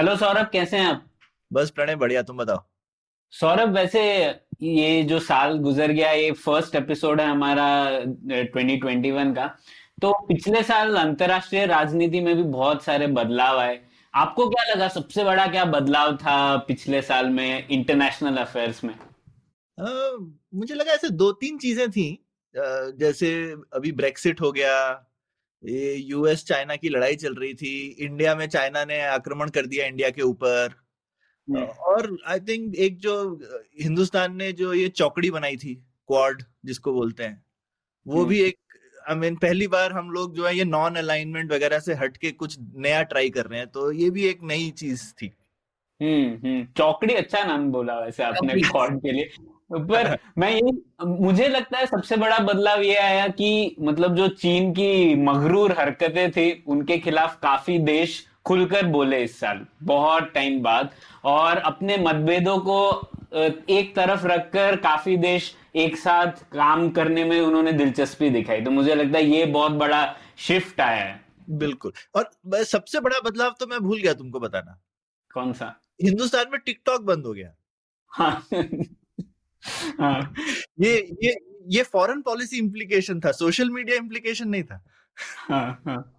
Hello Saurabh कैसे हैं आप? बस प्रणय बढ़िया तुम बताओ। सौरभ वैसे ये जो साल गुजर गया ये फ़र्स्ट एपिसोड है हमारा 2021 का। तो पिछले साल अंतरराष्ट्रीय राजनीति में भी बहुत सारे बदलाव आए। आपको क्या लगा सबसे बड़ा क्या बदलाव था पिछले साल में इंटरनेशनल अफेयर्स में? अ, मुझे लगा ऐसे दो तीन चीज़ें थी। जैसे अभी ब्रेक्सिट हो गया ये यूएस चाइना की लड़ाई चल रही थी इंडिया में चाइना ने आक्रमण कर दिया इंडिया के ऊपर हम्म। और आई थिंक एक जो हिंदुस्तान ने जो ये चौकड़ी बनाई थी क्वाड जिसको बोलते हैं वो हम्म। भी एक आई I मीन mean, पहली बार हम लोग जो है ये नॉन अलाइनमेंट वगैरह से हट के कुछ नया ट्राई कर रहे हैं तो ये भी एक नई चीज़ थी हम्म हम्म चौकड़ी अच्छा नाम बोला वैसे आपने। कॉर्ड के लिए पर मैं ये मुझे लगता है सबसे बड़ा बदलाव ये आया कि मतलब जो चीन की मगरूर हरकतें थी उनके खिलाफ काफ़ी देश खुलकर बोले इस साल बहुत टाइम बाद। और अपने मतभेदों को एक तरफ़ रखकर काफ़ी देश एक साथ काम करने में उन्होंने दिलचस्पी दिखाई। तो मुझे लगता है ये बहुत बड़ा शिफ्ट आया है। बिल्कुल। और सबसे बड़ा बदलाव तो मैं भूल गया तुमको बताना। कौन सा? हिंदुस्तान में टिकटॉक बंद हो गया। हाँ। हाँ। ये ये ये फॉरेन पॉलिसी इम्प्लीकेशन था सोशल मीडिया इम्प्लीकेशन नहीं था। हाँ हाँ।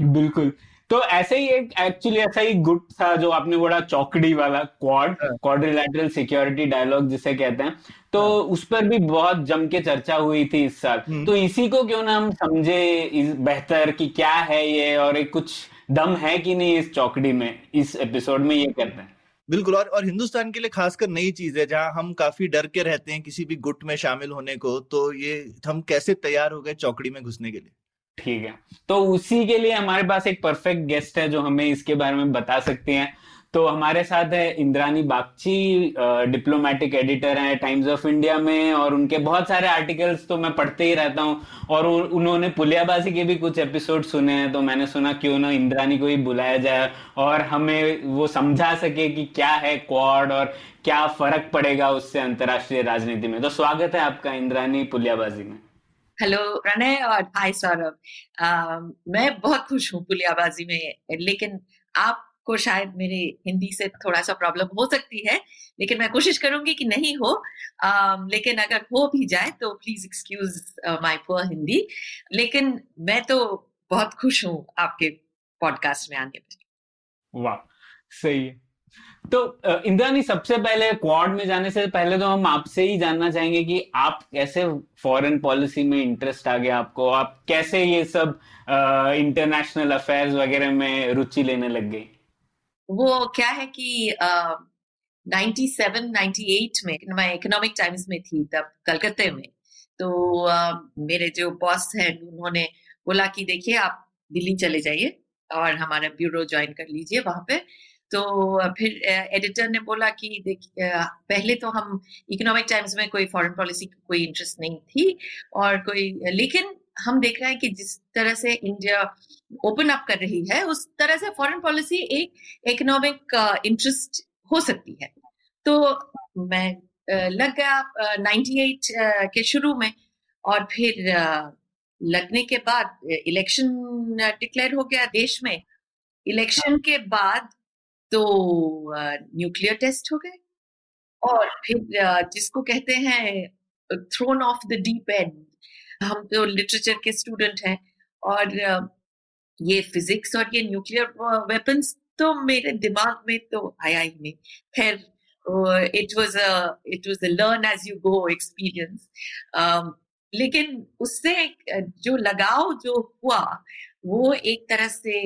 बिल्कुल। तो ऐसे ही एक एक्चुअली ऐसा ही गुट था जो आपने बोला चौकड़ी वाला क्वाड। क्वाड्रिलैटरल सिक्योरिटी डायलॉग जिसे कहते हैं। तो हाँ। उस पर भी बहुत जम के चर्चा हुई थी इस साल। हम्म। तो इसी को क्यों ना हम समझे बेहतर कि क्या है ये और एक कुछ दम है कि नहीं इस चौकड़ी में इस एपिसोड में ये कहते हैं? बिल्कुल, और और हिंदुस्तान के लिए खासकर नई चीज़ है, जहाँ हम काफ़ी डर के रहते हैं किसी भी गुट में शामिल होने को तो ये हम कैसे तैयार हो गए चौकड़ी में घुसने के लिए? ठीक है। तो उसी के लिए हमारे पास एक परफेक्ट गेस्ट है जो हमें इसके बारे में बता सकते हैं। तो हमारे साथ है इंद्रानी बागची डिप्लोमेटिक एडिटर हैं टाइम्स ऑफ़ इंडिया में, और उनके बहुत सारे आर्टिकल्स तो मैं पढ़ते ही रहता हूँ। और उन्होंने पुलियाबाजी के भी कुछ एपिसोड सुने हैं तो मैंने सुना क्यों ना इंद्रानी को ही बुलाया जाए, और हमें वो समझा सके कि क्या है क्वाड और क्या फ़र्क पड़ेगा उससे अंतरराष्ट्रीय राजनीति में। तो स्वागत है आपका इंद्रानी पुलियाबाजी में। हेलो प्रणय और हाय सौरभ मैं बहुत खुश हूँ पुलियाबाजी में, लेकिन आपको शायद मेरे हिंदी से थोड़ा सा प्रॉब्लम हो सकती है लेकिन मैं कोशिश करूँगी कि नहीं हो अम, लेकिन अगर हो भी जाए तो please excuse my poor Hindi लेकिन मैं तो बहुत खुश हूँ आपके पॉडकास्ट में आने में। वाह सही तो इंद्रानी सबसे पहले क्वाड में जाने से पहले तो हम आपसे ही जानना चाहेंगे कि आप कैसे फॉरेन पॉलिसी में इंटरेस्ट आ गया आपको? आप कैसे ये सब इंटरनेशनल अफेयर्स वगैरह में रुचि लेने लग गई? वो क्या है कि नाइन्टी सेवन नाइन्टी एट में मैं इकोनॉमिक टाइम्स में थी तब कलकत्ते में। तो अ, मेरे जो बॉस हैं उन्होंने बोला कि देखिए आप दिल्ली चले जाइए और हमारा ब्यूरो ज्वाइन कर लीजिए वहाँ पे। तो फिर एडिटर ने बोला कि देखिए पहले तो हम इकोनॉमिक टाइम्स में कोई फॉरेन पॉलिसी की कोई इंटरेस्ट नहीं थी और कोई लेकिन हम देख रहे हैं कि जिस तरह से इंडिया ओपन अप कर रही है उस तरह से फॉरेन पॉलिसी एक इकोनॉमिक इंटरेस्ट हो सकती है। तो मैं अ, लग गया नाइन्टी एट के शुरू में और फिर लगने के बाद इलेक्शन डिक्लेयर हो गया देश में। इलेक्शन के बाद तो न्यूक्लियर टेस्ट हो गए और फिर जिसको कहते हैं thrown off the deep end हम तो लिटरेचर के स्टूडेंट हैं और ये फिजिक्स और ये न्यूक्लियर वेपन्स तो मेरे दिमाग में तो आया ही नहीं। खैर it was it was a learn as you go experience लेकिन उससे जो लगाव जो हुआ वो एक तरह से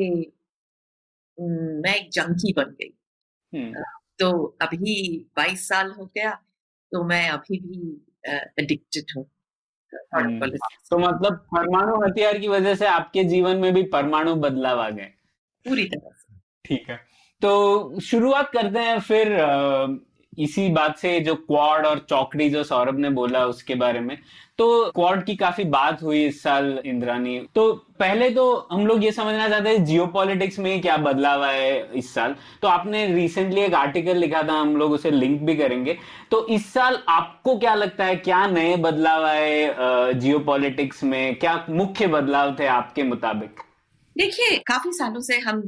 हम्म, मैं एक जंकी बन गई। हम्म, तो अभी 22 साल हो गया तो मैं अभी भी एडिक्टेड हूँ. तो मतलब परमाणु हथियार की वजह से आपके जीवन में भी परमाणु बदलाव आ गए। पूरी तरह से। ठीक है। तो शुरुआत करते हैं फिर इसी बात से जो क्वाड और चौकड़ी जो सौरभ ने बोला उसके बारे में तो क्वाड की काफ़ी बात हुई इस साल इंद्रानी। तो पहले तो हम लोग ये समझना चाहते हैं जियो पॉलिटिक्स में क्या बदलाव आया है इस साल। तो आपने रिसेंटली एक आर्टिकल लिखा था, हम लोग उसे लिंक भी करेंगे। तो इस साल आपको क्या लगता है, क्या नए बदलाव आए जियो पॉलिटिक्स में? क्या मुख्य बदलाव थे आपके मुताबिक? देखिए, काफ़ी सालों से हम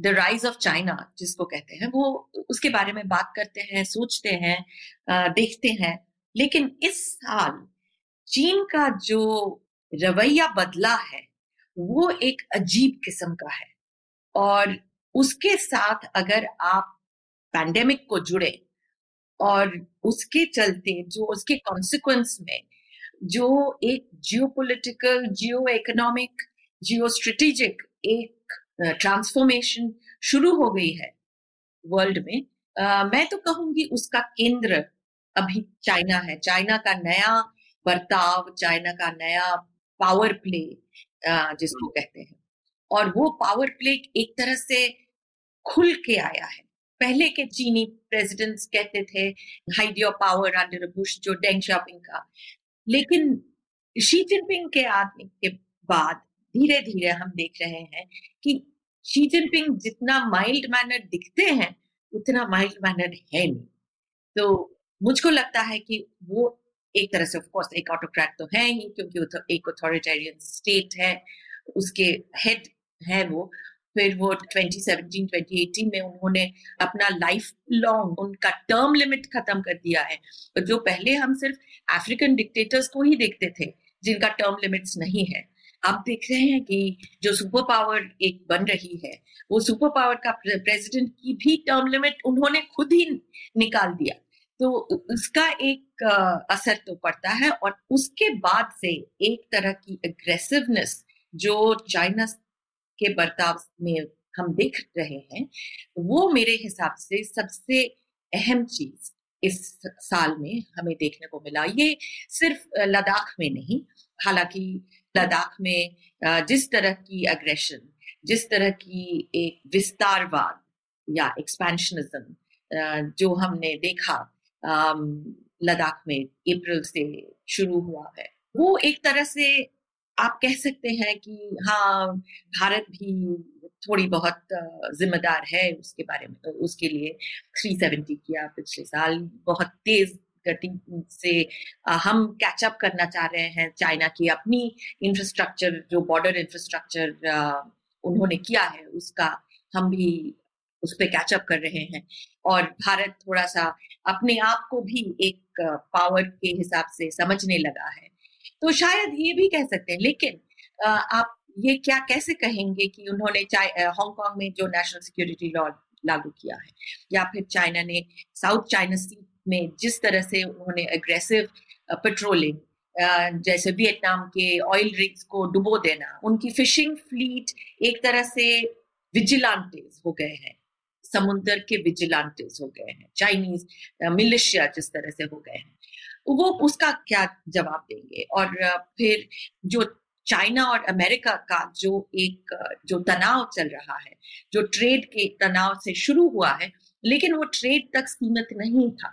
द राइज ऑफ़ चाइना जिसको कहते हैं, वो उसके बारे में बात करते हैं, सोचते हैं देखते हैं। लेकिन इस साल चीन का जो रवैया बदला है, वो एक अजीब किस्म का है। और उसके साथ अगर आप पैंडेमिक को जुड़े और उसके चलते जो उसके कॉन्सिक्वेंस में जो एक जियो पोलिटिकल जियो इकोनॉमिक जियो स्ट्रेटेजिक एक ट्रांसफॉर्मेशन शुरू हो गई है वर्ल्ड में। आ, मैं तो कहूँगी उसका केंद्र अभी चाइना है। चाइना का नया बर्ताव चाइना का नया पावर प्ले जिसको कहते हैं। और वो पावर प्ले एक तरह से खुल के आया है। पहले के चीनी प्रेसिडेंट्स कहते थे hide your power under bush जो डेंग शॉपिंग का। लेकिन शी जिनपिंग के आदमी के बाद धीरे धीरे हम देख रहे हैं कि शी जिनपिंग जितना माइल्ड मैनर दिखते हैं, उतना माइल्ड मैनर है नहीं। तो मुझको लगता है कि वो एक तरह से ऑफकोर्स एक ऑटोक्रेट तो है ही, क्योंकि एक अथॉरिटेरियन स्टेट है, उसके हेड है वो। फिर वो 2017 2018 में उन्होंने अपना लाइफ लॉन्ग उनका टर्म लिमिट खत्म कर दिया है। जो पहले हम सिर्फ़ अफ्रीकन डिक्टेटर्स को ही देखते थे, जिनका टर्म लिमिट्स नहीं है। आप देख रहे हैं कि जो सुपर पावर एक बन रही है, वो सुपर पावर का प्रेसिडेंट की भी टर्म लिमिट उन्होंने खुद ही निकाल दिया। तो उसका एक असर तो पड़ता है और उसके बाद से एक तरह की अग्रेसिवनेस जो चाइना के बर्ताव में हम देख रहे हैं, वो मेरे हिसाब से सबसे अहम चीज़ इस साल में हमें देखने को मिला। ये सिर्फ़ लद्दाख में नहीं, हालाँकि लद्दाख में जिस तरह की अग्रेशन जिस तरह की एक विस्तारवाद या एक्सपेंशनिज्म जो हमने देखा लद्दाख में अप्रैल से शुरू हुआ है, वो एक तरह से आप कह सकते हैं कि हाँ भारत भी थोड़ी बहुत जिम्मेदार है उसके बारे में तो उसके लिए 370 किया पिछले साल, बहुत तेज गति से हम कैचअप करना चाह रहे हैं चाइना की अपनी इंफ्रास्ट्रक्चर जो बॉर्डर इंफ्रास्ट्रक्चर उन्होंने किया है, उसका हम भी उस पर कैचअप कर रहे हैं। और भारत थोड़ा सा अपने आप को भी एक पावर के हिसाब से समझने लगा है। तो शायद ये भी कह सकते हैं, लेकिन आप ये क्या कैसे कहेंगे कि उन्होंने हांगकांग में जो नेशनल सिक्योरिटी लॉ लागू किया है? या फिर चाइना ने साउथ चाइना सी में जिस तरह से उन्होंने अग्रेसिव पेट्रोलिंग जैसे वियतनाम के ऑयल रिग्स को डुबो देना, उनकी फिशिंग फ्लीट एक तरह से विजिलांटेज हो गए हैं, समुद्र के विजिलांटेज हो गए हैं चाइनीज़ मिलिशिया जिस तरह से हो गए हैं। वो उसका क्या जवाब देंगे? और फिर जो चाइना और अमेरिका का जो एक जो तनाव चल रहा है, जो ट्रेड के तनाव से शुरू हुआ है लेकिन वो ट्रेड तक सीमित नहीं था।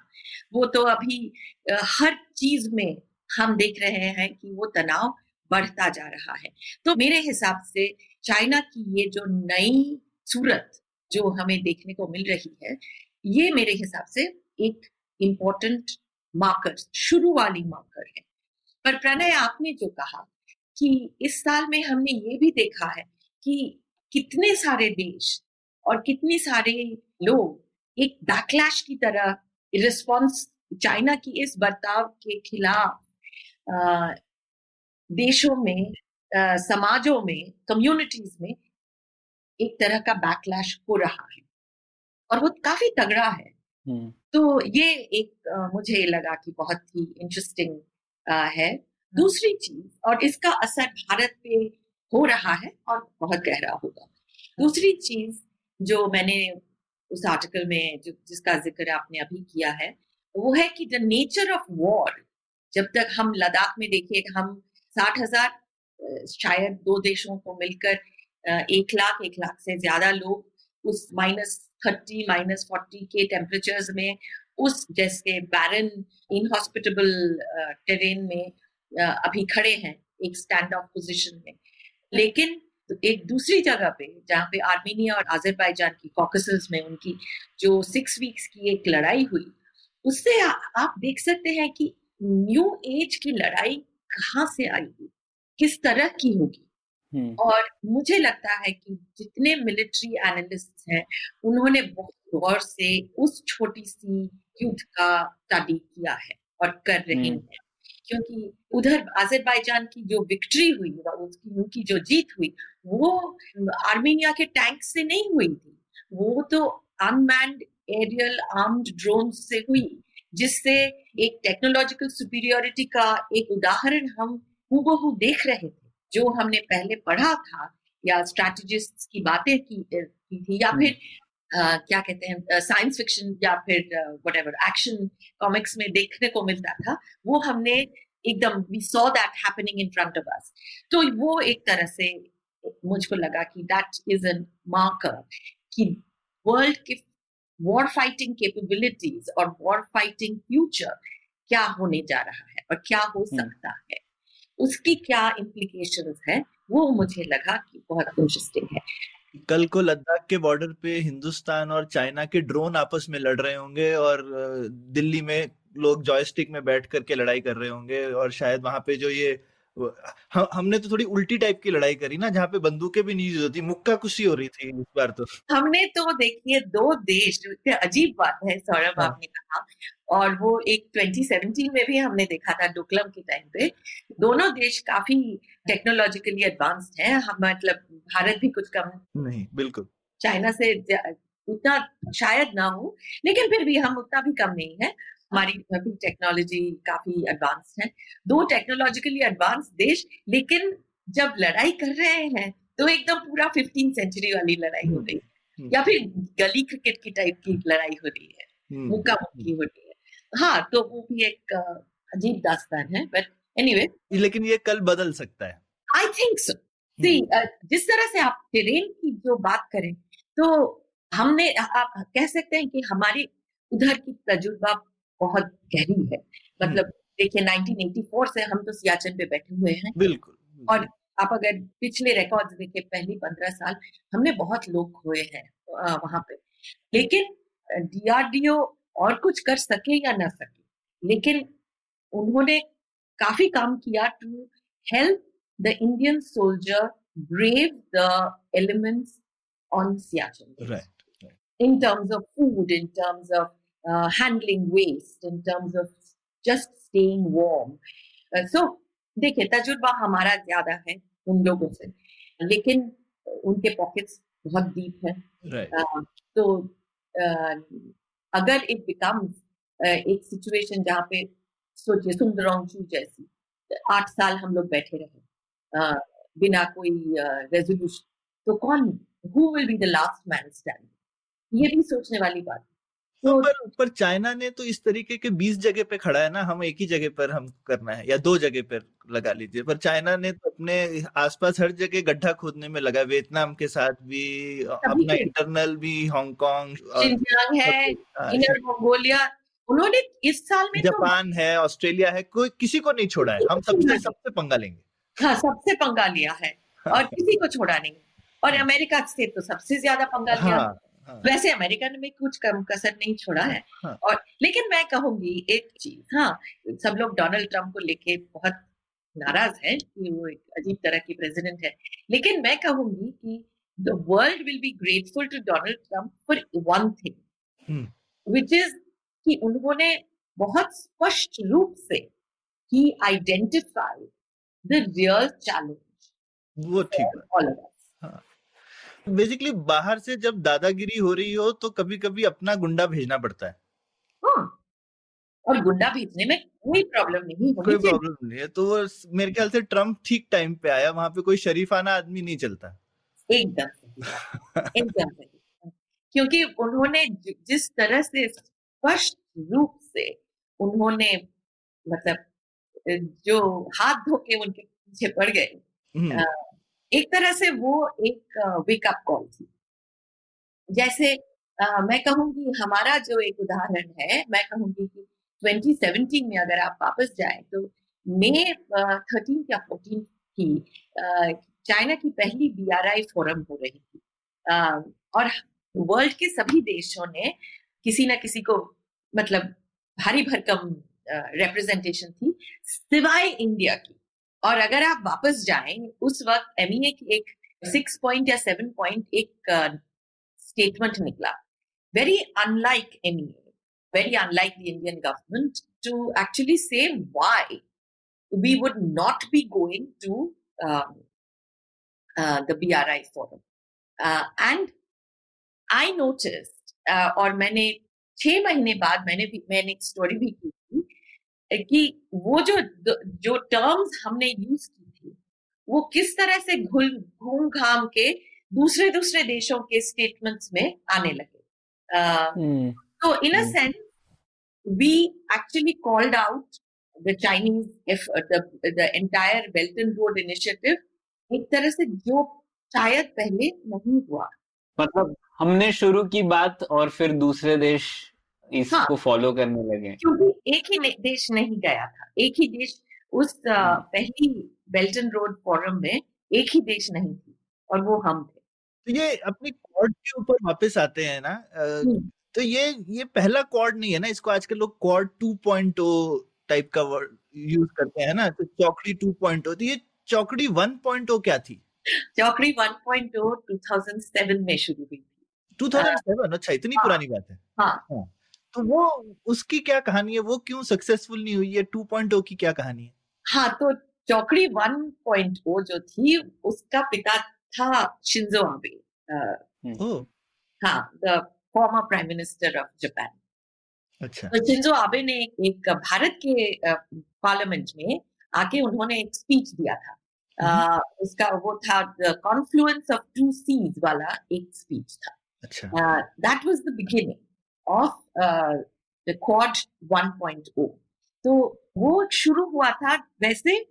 वो तो अभी हर चीज़ में हम देख रहे हैं कि वो तनाव बढ़ता जा रहा है। तो मेरे हिसाब से चाइना की ये जो नई सूरत जो हमें देखने को मिल रही है, ये मेरे हिसाब से एक इम्पोर्टेंट मार्कर शुरू वाली मार्कर है। पर प्रणय, आपने जो कहा कि इस साल में हमने ये भी देखा है कि कितने सारे देश और कितने सारे लोग एक बैकलैश की तरह रिस्पॉन्स चाइना की इस बर्ताव के खिलाफ देशों में आ, समाजों में कम्युनिटीज में एक तरह का बैकलैश हो रहा है। और वो काफ़ी तगड़ा है। हम्म। तो ये एक आ, मुझे लगा कि बहुत ही इंटरेस्टिंग है। दूसरी चीज़ और इसका असर भारत पे हो रहा है और बहुत गहरा होगा। दूसरी चीज़ जो मैंने उस आर्टिकल में जो, जिसका ज़िक्र आपने अभी किया है, वो है कि द नेचर ऑफ़ वॉर, जब तक हम लद्दाख में देखिए, हम साठ हज़ार शायद दो देशों को मिलकर एक लाख एक लाख से ज़्यादा लोग उस माइनस थर्टी, माइनस फोर्टी के टेम्परेचर्स में, उस जैसे बैरन इनहॉस्पिटेबल टेरेन में अभी खड़े हैं, एक स्टैंड ऑफ़ पोजिशन में। लेकिन एक दूसरी जगह पे जहाँ पे आर्मीनिया और आजरबाईजान की कॉकसस में उनकी जो सिक्स वीक्स की एक लड़ाई हुई उससे आ, आप देख सकते हैं कि न्यू एज की लड़ाई कहाँ से आएगी किस तरह की होगी हम्म। और मुझे लगता है कि जितने मिलिट्री एनालिस्ट हैं उन्होंने बहुत गौर से उस छोटी सी युद्ध का स्टडी किया है और कर रहे हम्म। हैं क्योंकि उधर आजरबाईजान की जो विक्ट्री हुई उसकी उनकी जो जीत हुई वो आर्मीनिया के टैंक से नहीं हुई थी। वो तो अनमैंड एरियल आर्म्ड ड्रोन से हुई जिससे एक टेक्नोलॉजिकल सुपीरियोरिटी का एक उदाहरण हम हूबहू देख रहे थे जो हमने पहले पढ़ा था या स्ट्रैटेजिस्ट की बातें की, की थी या फिर Uh, क्या कहते हैं साइंस फिक्शन या फिर वट एवर एक्शन कॉमिक्स में देखने को मिलता था वो हमने एकदम we saw that happening in front of us तो वो एक तरह से मुझको लगा कि दैट इज़ एन मार्कर कि वर्ल्ड के वॉर फाइटिंग कैपेबिलिटीज और वॉर फाइटिंग फ्यूचर क्या होने जा रहा है और क्या हो हम्म। सकता है उसकी क्या इम्प्लीकेशन है वो मुझे लगा कि बहुत इंटरेस्टिंग है कल को लद्दाख के बॉर्डर पे हिंदुस्तान और चाइना के ड्रोन आपस में लड़ रहे होंगे और दिल्ली में लोग जॉयस्टिक में बैठ करके लड़ाई कर रहे होंगे और शायद वहाँ पे जो ये हमने तो थोड़ी उल्टी टाइप की लड़ाई करी ना जहाँ पे बंदूकें भी नहीं यूज़ होती मुक्का कुशी हो रही थी इस बार तो। हमने तो देखिए दो देश अजीब बात है सौरभ हाँ. आपने कहा और वो एक 2017 में भी हमने देखा था डोकलम के टाइम पे। दोनों देश काफ़ी टेक्नोलॉजिकली एडवांस्ड है हम मतलब भारत भी कुछ कम नहीं बिल्कुल। चाइना से उतना शायद ना हो लेकिन फिर भी हम उतना भी कम नहीं है। हमारी भी टेक्नोलॉजी काफ़ी एडवांस है। दो टेक्नोलॉजिकली एडवांस देश लेकिन जब लड़ाई कर रहे हैं तो एकदम पूरा फिफ्टीन सेंचुरी वाली लड़ाई हो रही है। हम्म। या फिर गली क्रिकेट की टाइप की लड़ाई हो रही है हम्म। मुक्का मुक्की हो रही है। हाँ तो वो भी एक अजीब दास्तान है बट एनीवे लेकिन ये कल बदल सकता है। आई थिंक सो सी जिस तरह से आप टेरेन की जो बात करें तो हमने आप कह सकते हैं कि हमारी उधर की तजुर्बा बहुत गहरी है। मतलब देखिए 1984 से हम तो सियाचिन पे बैठे हुए हैं। बिल्कुल और आप अगर पिछले रिकॉर्ड देखे पहली पंद्रह साल हमने बहुत लोग खोए हैं वहाँ पे। लेकिन डीआरडीओ और कुछ कर सके या ना सके लेकिन उन्होंने काफ़ी काम किया to help the Indian soldier brave the elements on Siachen in terms of food, in terms of uh, handling waste, in terms of just staying warm. Uh, so देखिए तजुर्बा हमारा ज़्यादा है उन लोगों से लेकिन उनके पॉकेट्स बहुत डीप है right. uh, तो uh, अगर इट बिकम्स uh, एक सिचुएशन जहाँ पे सोचिए सुंदरोंशु जैसी आठ साल हम लोग बैठे रहे uh, बिना कोई रेजोल्यूशन uh, तो कौन who will be the last man stand ये भी सोचने वाली बात है तो पर पर चाइना ने तो इस तरीके के बीस जगह पे खड़ा है ना हम एक ही जगह पर हम करना है या दो जगह पर लगा लीजिए। पर चाइना ने तो अपने आसपास हर जगह गड्ढा खोदने में लगा वियतनाम के साथ भी अपना इंटरनल भी हांगकांग है मंगोलिया हाँ, उन्होंने इस साल में तो जापान तो... है ऑस्ट्रेलिया है कोई किसी को नहीं छोड़ा है हम सबसे सबसे पंगा लेंगे। हाँ सबसे पंगा लिया है और किसी को छोड़ा नहीं। और हाँ। अमेरिका से तो सबसे ज़्यादा पंगा लिया। हाँ. वैसे अमेरिका ने भी कुछ कम कसर नहीं छोड़ा है। हाँ. और लेकिन मैं कहूँगी एक चीज़ हाँ सब लोग डोनाल्ड ट्रंप को लेके बहुत नाराज़ है कि वो एक अजीब तरह की प्रेसिडेंट है। लेकिन मैं कहूँगी कि the world will be grateful to Donald Trump for one thing which is कि उन्होंने बहुत स्पष्ट रूप से ही आइडेंटिफाई द रियल चैलेंज वो ठीक है ऑल ऑफ़ बेसिकली बाहर से जब दादागिरी हो रही हो तो कभी कभी अपना गुंडा भेजना पड़ता है। हाँ। और गुंडा भेजने में कोई प्रॉब्लम नहीं कोई प्रॉब्लम नहीं है। तो वो मेरे ख्याल से ट्रंप ठीक टाइम पे आया वहाँ पे कोई शरीफाना आदमी नहीं चलता। एकदम एकदम क्योंकि उन्होंने जिस तरह से स्पष्ट रूप से उन्होंने मतलब जो हाथ धो के उनके पीछे पड़ गए हम्म। एक तरह से वो एक वेकअप कॉल थी। जैसे आ, मैं कहूँगी हमारा जो एक उदाहरण है मैं कहूँगी कि 2017 में अगर आप वापस जाए तो मई थर्टीन या फोर्टीन की चाइना की पहली बीआरआई फोरम हो रही थी। आ, और वर्ल्ड के सभी देशों ने किसी ना किसी को मतलब भारी भरकम रिप्रेजेंटेशन थी सिवाय इंडिया की। और अगर आप वापस जाएँ उस वक्त एम e की एक सिक्स पॉइंट या सेवन पॉइंट एक स्टेटमेंट निकला very unlike um very unlike the Indian government, to actually say why we would not be going to um, uh, the BRI forum. Uh, and I noticed, uh, और मैंने छह महीने बाद मैंने भी मैंने एक स्टोरी भी की कि वो जो जो टर्म्स हमने यूज़ की थी वो किस तरह से घुल घूम घाम के दूसरे दूसरे देशों के स्टेटमेंट्स में आने लगे। a sense, we actually called out the Chinese, if uh, the the entire Belt and Road Initiative, एक तरह से जो शायद पहले नहीं हुआ। मतलब हमने शुरू की बात और फिर दूसरे देश इसको हाँ, फॉलो करने लगे। क्योंकि एक ही देश नहीं गया था। एक ही देश उस हम्म। पहली बेल्ट एंड रोड फोरम में एक ही देश नहीं थी और वो हम थे। तो ये अपनी कॉर्ड के ऊपर वापस आते हैं ना हम्म। तो ये ये पहला क्वाड नहीं है ना इसको आजकल लोग क्वाड 2.0 टाइप का वर्ड यूज़ करते हैं ना? तो चौकड़ी 2.0 तो ये चौकड़ी 1.0 क्या थी? चौकड़ी 1.0 2007 में शुरू हुई थी। 2007 अच्छा इतनी हाँ, पुरानी बात है। हाँ, हाँ। तो वो उसकी क्या कहानी है? वो क्यों सक्सेसफुल नहीं हुई है? 2.0 की क्या कहानी है? हाँ तो चौकड़ी 1.0 जो थी उसका पिता था शिंजो आबे हाँ the former prime minister of Japan अच्छा। तो शिंजो आबे ने एक भारत के पार्लियामेंट में आके उन्होंने एक स्पीच दिया था। uh, उसका वो था कॉन्फ्लुएंस ऑफ़ टू सीज वाला एक स्पीच था। That was the beginning of the Quad 1.0 तो वो शुरू हुआ था वैसे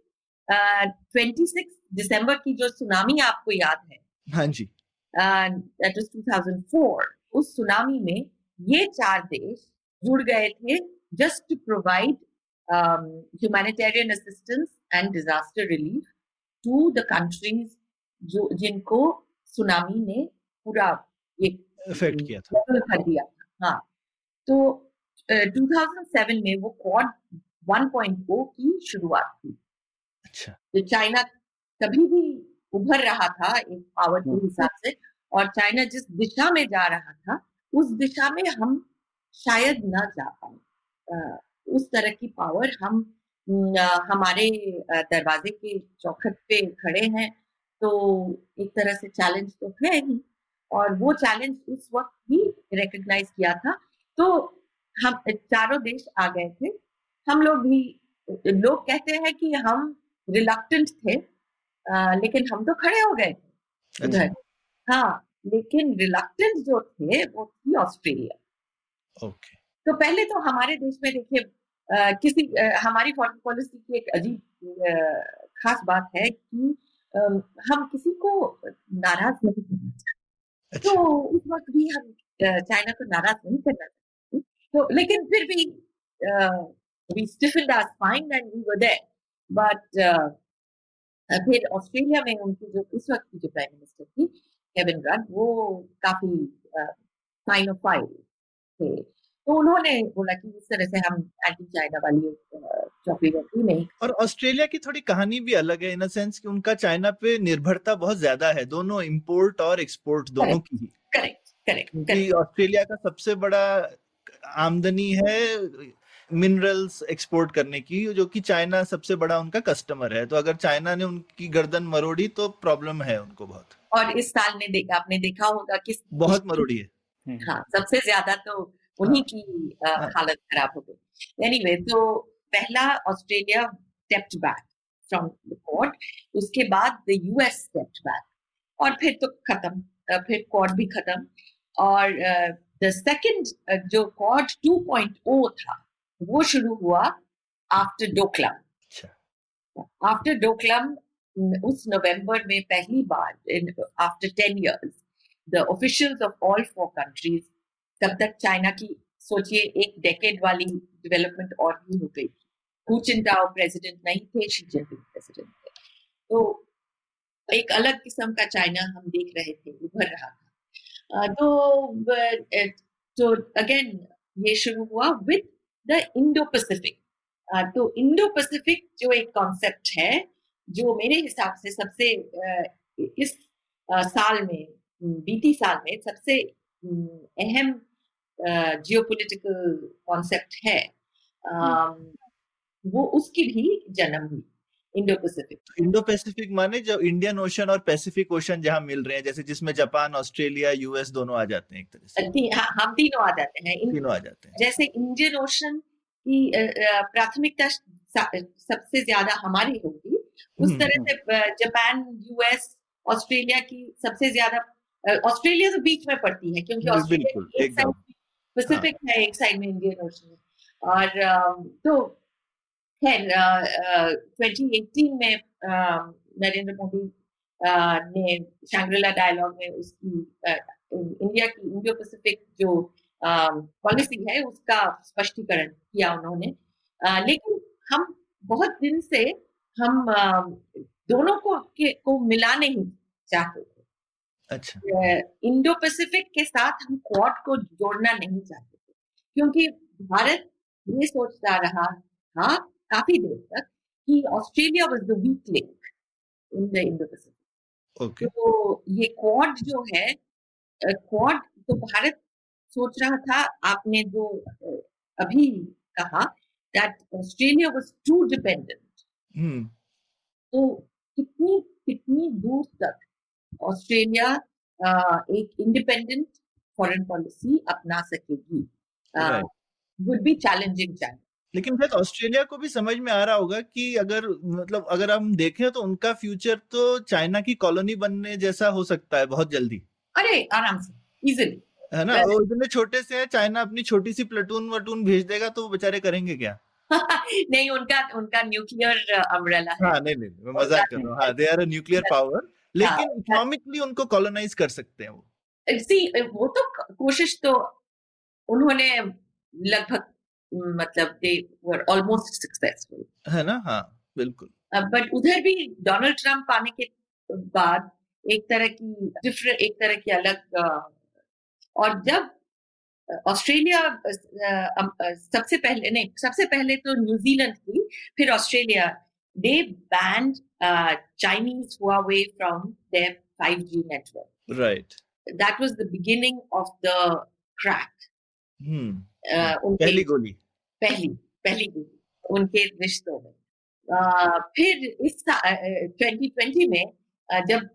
ट्वेंटी uh, दिसंबर की जो सुनामी आपको याद है। हाँ जी। दैट वाज 2004 उस सुनामी में ये चार देश जुड़ गए थे just to provide humanitarian assistance and disaster relief to the countries जो जिनको सुनामी ने पूरा ये इफ़ेक्ट किया था। कर दिया। था हाँ। तो uh, 2007 में वो क्वाड 1.0 की शुरुआत थी। अच्छा। तो चाइना कभी भी उभर रहा था एक पावर के हम्म। हिसाब से और चाइना जिस दिशा में जा रहा था उस दिशा में हम शायद न जा पाए। उस तरह की पावर हम हमारे दरवाजे के चौखट पे खड़े हैं। तो एक तरह से चैलेंज तो है ही। और वो चैलेंज उस वक्त ही रिकग्नाइज किया था। तो हम चारों देश आ गए थे। हम लोग भी लोग कहते हैं कि हम रिलक्टेंट थे आ, लेकिन हम तो खड़े हो गए थे उधर। हाँ लेकिन रिलक्टेंट जो थे वो थी ऑस्ट्रेलिया ओके तो पहले तो हमारे देश में देखिए किसी आ, हमारी फॉरेन पॉलिसी की एक अजीब खास बात है कि आ, हम किसी को नाराज़ नहीं करना चाहते। अच्छा। तो उस वक्त भी हम चाइना को नाराज़ नहीं करना था। तो लेकिन फिर भी वी स्टिफened our spine and we were there but फिर ऑस्ट्रेलिया में उनकी जो उस वक्त की जो प्राइम मिनिस्टर थी केविन रन वो काफ़ी साइनोफाइल थे। तो उन्होंने बोला कि इस तरह से हम एंटी चाइना वाली चौकी चॉकलेट नहीं। और ऑस्ट्रेलिया की थोड़ी कहानी भी अलग है इन अ सेंस कि उनका चाइना पे निर्भरता बहुत ज़्यादा है दोनों इंपोर्ट और एक्सपोर्ट दोनों की करेक्ट करेक्ट ऑस्ट्रेलिया का सबसे बड़ा आमदनी है मिनरल्स एक्सपोर्ट करने की जो कि चाइना सबसे बड़ा उनका कस्टमर है। तो अगर चाइना ने उनकी गर्दन मरोड़ी तो प्रॉब्लम है उनको बहुत। और इस साल ने देखा आपने देखा होगा कि बहुत मरोड़ी है। हाँ सबसे ज़्यादा तो उन्हीं हाँ। की हाँ। हालत खराब हो गई एनीवे तो पहला Australia stepped back from the court उसके बाद द यूएस स्टेप्ड बैक और फिर तो खत्म फिर कोर्ट भी खत्म और द सेकंड जो कोर्ट 2.0 था वो शुरू हुआ आफ्टर डोकलम आफ्टर डोकलम उस नवंबर में पहली बार after ten years the officials of all four countries तब तक चाइना की सोचिए, एक डेकेड वाली डेवलपमेंट और भी हो गई। हु चिंटाओ प्रेसिडेंट नहीं थे शी जिनपिंग प्रेसिडेंट थे। तो एक अलग किस्म का चाइना हम देख रहे थे, उभर रहा था। तो तो अगेन ये शुरू हुआ विद द इंडो पैसिफिक तो इंडो पैसिफिक जो एक कॉन्सेप्ट है, जो मेरे हिसाब से सबसे इस साल में, बीती साल में सबसे अहम जियोपॉलिटिकल कॉन्सेप्ट है। वो उसकी भी जन्म हुई इंडो पैसिफिक इंडो पैसिफिक माने जो इंडियन ओशन और पैसिफिक ओशन जहाँ मिल रहे हैं जैसे जिसमें जापान ऑस्ट्रेलिया यूएस दोनों आ जाते हैं एक तरह से। हाँ, हम तीनों आ जाते हैं। तीनों आ जाते हैं। जैसे इंडियन ओशन की प्राथमिकता सबसे ज़्यादा हमारी होगी उस हम्म, तरह से जापान यूएस ऑस्ट्रेलिया की सबसे ज़्यादा ऑस्ट्रेलिया तो बीच में पड़ती है क्योंकि ऑस्ट्रेलिया पैसिफिक है। एक साइड में इंडियन ओशन है। और तो खैर ट्वेंटी एटीन में नरेंद्र मोदी ने शांग्रिला डायलॉग में उसकी इंडिया की इंडियो पैसिफिक जो पॉलिसी है उसका स्पष्टीकरण किया उन्होंने। लेकिन हम बहुत दिन से हम दोनों को के, को मिला नहीं चाहते अच्छा। इंडो पैसिफिक के साथ हम क्वाड को जोड़ना नहीं चाहते थे क्योंकि भारत ये सोचता रहा था काफ़ी देर तक कि Australia was the weak link in the Indo Pacific okay. तो ये क्वाड जो है क्वाड तो भारत सोच रहा था आपने जो अभी कहा that Australia was too dependent hmm. तो कितनी कितनी दूर तक ऑस्ट्रेलिया एक इंडिपेंडेंट फॉरेन पॉलिसी अपना सकेगी। वुड बी चैलेंजिंग चाइना लेकिन फिर ऑस्ट्रेलिया को भी समझ में आ रहा होगा कि अगर मतलब अगर हम देखें तो उनका फ्यूचर तो चाइना की कॉलोनी बनने जैसा हो सकता है बहुत जल्दी। अरे आराम से इजिली है ना. वो इतने छोटे से है चाइना अपनी छोटी सी प्लेटून वटून भेज देगा तो वो बेचारे करेंगे क्या? नहीं उनका उनका न्यूक्लियर अम्ब्रेला है। हाँ नहीं नहीं, मैं मज़ाक कर रहा हूँ। हाँ they are a nuclear power लेकिन हाँ। इकोनॉमिकली उनको कॉलोनाइज कर सकते हैं वो। सी वो तो कोशिश तो उन्होंने लगभग मतलब दे वर ऑलमोस्ट सक्सेसफुल है ना? हाँ बिल्कुल। बट उधर भी डोनाल्ड ट्रंप आने के बाद एक तरह की डिफरेंट एक तरह की अलग और जब ऑस्ट्रेलिया सबसे पहले नहीं सबसे पहले तो न्यूजीलैंड थी फिर Australia they banned Chinese Huawei from there 5G network right that was the beginning of the crack. Hmm uh, उनके पहली गोली। पहली पहली गोली। उनके रिश्तों में। uh, फिर इस ट्वेंटी ट्वेंटी में uh, जब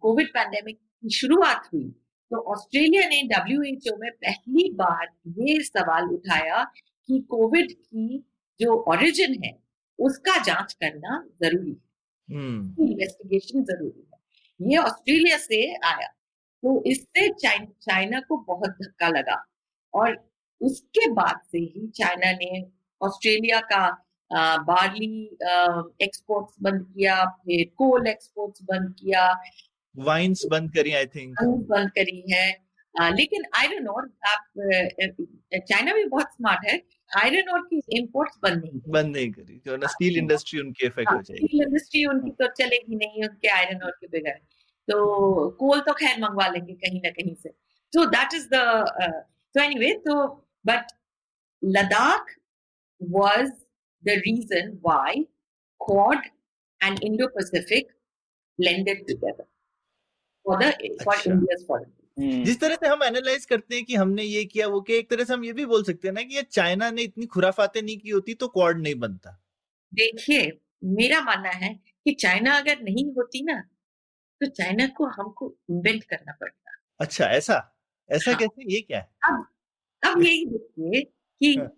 कोविड पैंडेमिक की शुरुआत हुई तो ऑस्ट्रेलिया ने डब्ल्यू में पहली बार ये सवाल उठाया कि कोविड की जो ओरिजिन है उसका जाँच करना ज़रूरी है। हम्म। इन्वेस्टिगेशन ज़रूरी है। ये ऑस्ट्रेलिया से आया। तो इससे चाइना को बहुत धक्का लगा। और उसके बाद से ही चाइना ने ऑस्ट्रेलिया का बार्ली एक्सपोर्ट्स बंद किया फिर कोल एक्सपोर्ट्स बंद किया। वाइन्स बंद करी आई थिंक बंद करी है। अ, लेकिन आयरन और आप चाइना भी बहुत स्मार्ट है। आयरन और की इंपोर्ट्स बंद नहीं बंद नहीं करी तो ना स्टील इंडस्ट्री उनकी इफ़ेक्ट हो जाएगी। स्टील इंडस्ट्री उनकी तो चलेगी नहीं उनके आयरन और के बगैर। तो कोल तो खैर मंगवा लेंगे कहीं ना कहीं से। तो that is the anyway so but ladakh was the reason why quad and indo-pacific blended together for the for अच्छा। india's foreign हम्म, जिस तरह से हम एनालाइज करते हैं कि हमने ये किया वो किया एक तरह से हम ये भी बोल सकते हैं ना कि ये चाइना ने इतनी खुराफाते नहीं की होती तो क्वाड नहीं बनता। देखिए मेरा मानना है कि चाइना अगर नहीं होती ना तो चाइना को हमको इन्वेंट करना पड़ता। अच्छा ऐसा? ऐसा हाँ। कैसे? ये क्या है? अब यही देखिए कि हाँ।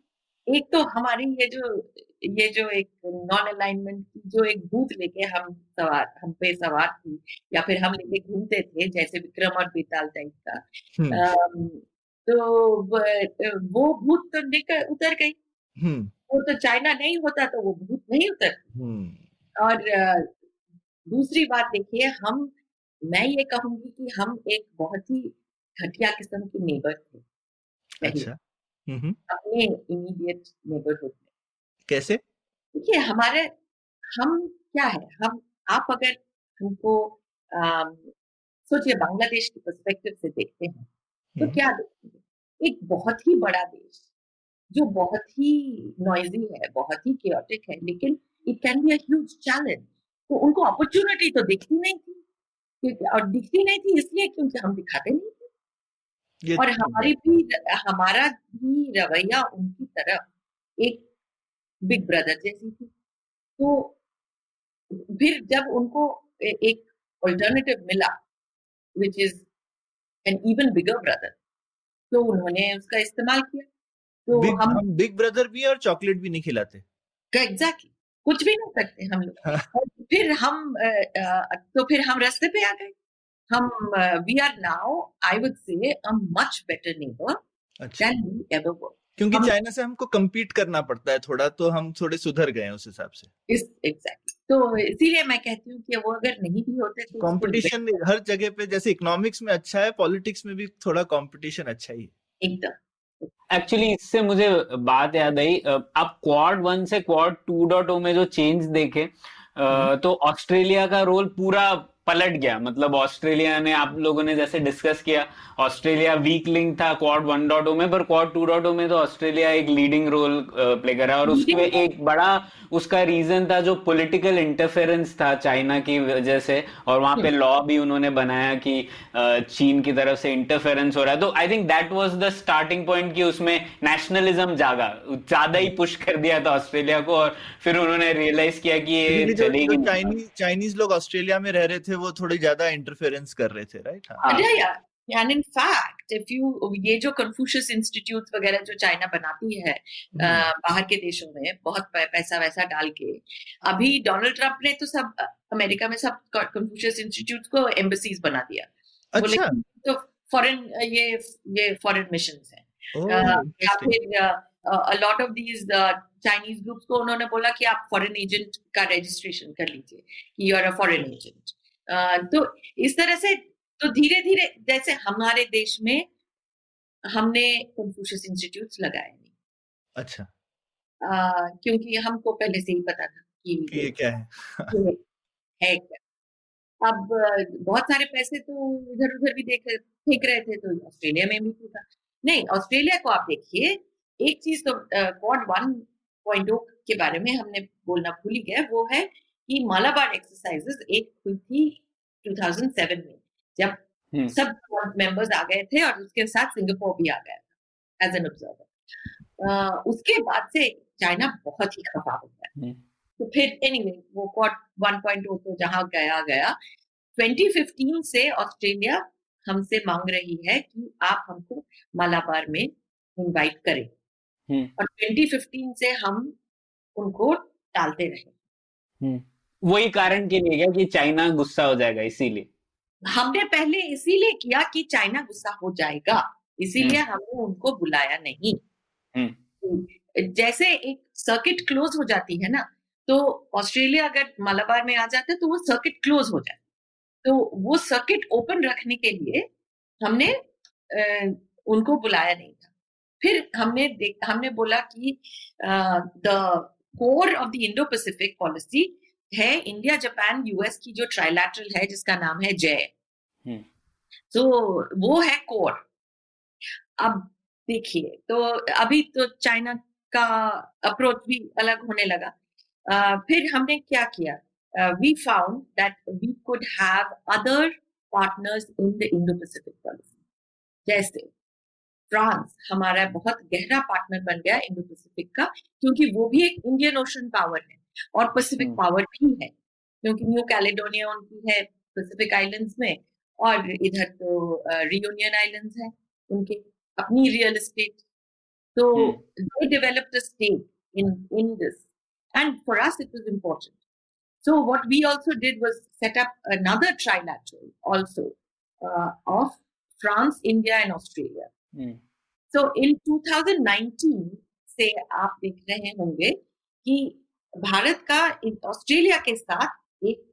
एक तो हमारी ये जो ये जो एक नॉन अलाइनमेंट की जो एक भूत लेके हम सवार हम पे सवार थी या फिर हम लेके घूमते थे जैसे विक्रम और बेताल टाइप का हम्म, तो वो भूत तो निकल उतर गई। हम्म। वो तो चाइना नहीं होता तो वो भूत नहीं उतर हम्म। और दूसरी बात देखिए हम मैं ये कहूँगी कि हम एक बहुत ही घटिया किस्म की नेबर थे। अच्छा। अपने इमीडिएट नेबरहुड में। कैसे? देखिए हमारे हम क्या है? हम आप अगर हमको सोचिए बांग्लादेश के पर्सपेक्टिव से देखते हैं तो क्या देखेंगे एक बहुत ही बड़ा देश जो बहुत ही नॉइजी है बहुत ही chaotic है लेकिन it can be huge challenge तो उनको अपॉर्चुनिटी तो दिखती नहीं थी क्योंकि- और दिखती नहीं थी इसलिए क्योंकि हम दिखाते नहीं थे। और तो हमारी भी हमारा भी रवैया उनकी तरफ़ एक बिग ब्रदर जैसी थी। तो फिर जब उनको एक ऑल्टरनेटिव मिला which is an even bigger brother तो उन्होंने उसका इस्तेमाल किया। तो बिग हम हम बिग ब्रदर भी और चॉकलेट भी नहीं खिलाते। एग्जैक्टली कुछ भी नहीं सकते हम लोग। फिर हम तो फिर हम रास्ते पे आ गए। हम we are now I would say a much better neighbour than we ever were क्योंकि चाइना से हमको compete करना पड़ता है थोड़ा तो हम थोड़े सुधर गए उस हिसाब से। इस एग्जैक्टली तो इसीलिए मैं कहती हूँ कि वो अगर नहीं भी होते तो कंपटीशन हर जगह पे जैसे इकोनॉमिक्स में अच्छा है पॉलिटिक्स में भी थोड़ा कंपटीशन अच्छा ही है। एकदम। एक्चुअली इससे मुझे बात याद आई आप क्वाड वन से क्वाड टू डॉट ओ में जो चेंज देखे तो ऑस्ट्रेलिया का रोल पूरा पलट गया। मतलब ऑस्ट्रेलिया ने आप लोगों ने जैसे डिस्कस किया ऑस्ट्रेलिया वीक लिंक था क्वाड वन डॉट ओ में पर क्वाड टू डॉट ओ में तो ऑस्ट्रेलिया एक लीडिंग रोल प्ले कर रहा है। और उसमें एक बड़ा उसका रीजन था जो पॉलिटिकल इंटरफेरेंस था चाइना की वजह से और वहाँ पे लॉ भी उन्होंने बनाया कि चीन की तरफ़ से इंटरफेरेंस हो रहा है। तो I think that was the starting point कि उसमें नेशनलिज्म जागा। ज़्यादा ही पुश कर दिया था ऑस्ट्रेलिया को और फिर उन्होंने रियलाइज़ किया कि ये चाइनीज़ लोग ऑस्ट्रेलिया में रह रहे थे वो थोड़े ज़्यादा इंटरफेरेंस कर रहे थे राइट। या या and in fact if you ये जो कन्फ्यूशियस इंस्टीट्यूट वगैरह जो चाइना बनाती है हम्म। बाहर के देशों में बहुत पैसा वैसा डाल के अभी डोनाल्ड ट्रंप ने तो सब अमेरिका में सब कन्फ्यूशियस इंस्टीट्यूट को एम्बेसीज बना दिया। अच्छा। तो फॉरेन ये ये फॉरेन मिशन है। या फिर lot of these Chinese groups को उन्होंने बोला कि आप फॉरेन एजेंट का रजिस्ट्रेशन कर लीजिए कि you are a foreign agent तो इस तरह से तो धीरे धीरे जैसे हमारे देश में हमने कन्फ्यूशियस इंस्टीट्यूट्स लगाए नहीं। अच्छा। अ, क्योंकि हमको पहले से ही पता था कि ये क्या है। है क्या। अब बहुत सारे पैसे तो इधर उधर भी देख फेंक रहे थे तो ऑस्ट्रेलिया में भी था नहीं ऑस्ट्रेलिया को आप देखिए एक चीज़ तो क्वाड वन पॉइंट के बारे में हमने बोलना भूल ही गए वो है कि मालाबार एक्सरसाइजेस एक हुई थी 2007 में जब हम्म। सब मेंबर्स आ गए थे और उसके साथ सिंगापुर भी आ गया था एज एन ऑब्जर्वर उसके बाद से चाइना बहुत ही खफा हो गया हम्म। तो फिर एनीवे वो क्वाड 1.0 तो जहाँ गया गया 2015 से ऑस्ट्रेलिया हमसे मांग रही है कि आप हमको मालाबार में इनवाइट करें हम्म। और 2015 से हम उनको टालते रहे वही कारण के लिए क्या कि चाइना गुस्सा हो जाएगा इसीलिए। हमने पहले इसीलिए किया कि चाइना गुस्सा हो जाएगा इसीलिए हमने उनको बुलाया नहीं। जैसे एक सर्किट क्लोज हो जाती है ना तो ऑस्ट्रेलिया अगर मलाबार में आ जाता तो वो सर्किट क्लोज हो जाता तो वो सर्किट ओपन रखने के लिए हमने अ, उनको बुलाया नहीं था। फिर हमने हमने बोला कि the core of the Indo Pacific policy है इंडिया जापान यूएस की जो ट्राइलैटरल है जिसका नाम है जय हम्म। तो वो है कोर अब देखिए तो अभी तो चाइना का अप्रोच भी अलग होने लगा। अ, फिर हमने क्या किया? We found that we could have other partners in the Indo Pacific policy जैसे फ्रांस हमारा बहुत गहरा पार्टनर बन गया इंडो पैसिफिक का क्योंकि वो भी एक इंडियन ओशन पावर है। और पैसिफिक पावर भी है क्योंकि न्यू कैलिडोनिया उनकी है पैसिफिक आइलैंड्स में और इधर तो रियूनियन आइलैंड्स है उनके अपनी रियल एस्टेट तो they develop the state in in this and for us it is important so what we also did was set up another trilateral of France India and Australia so in two thousand nineteen से आप देख रहे होंगे कि भारत का Australia के साथ एक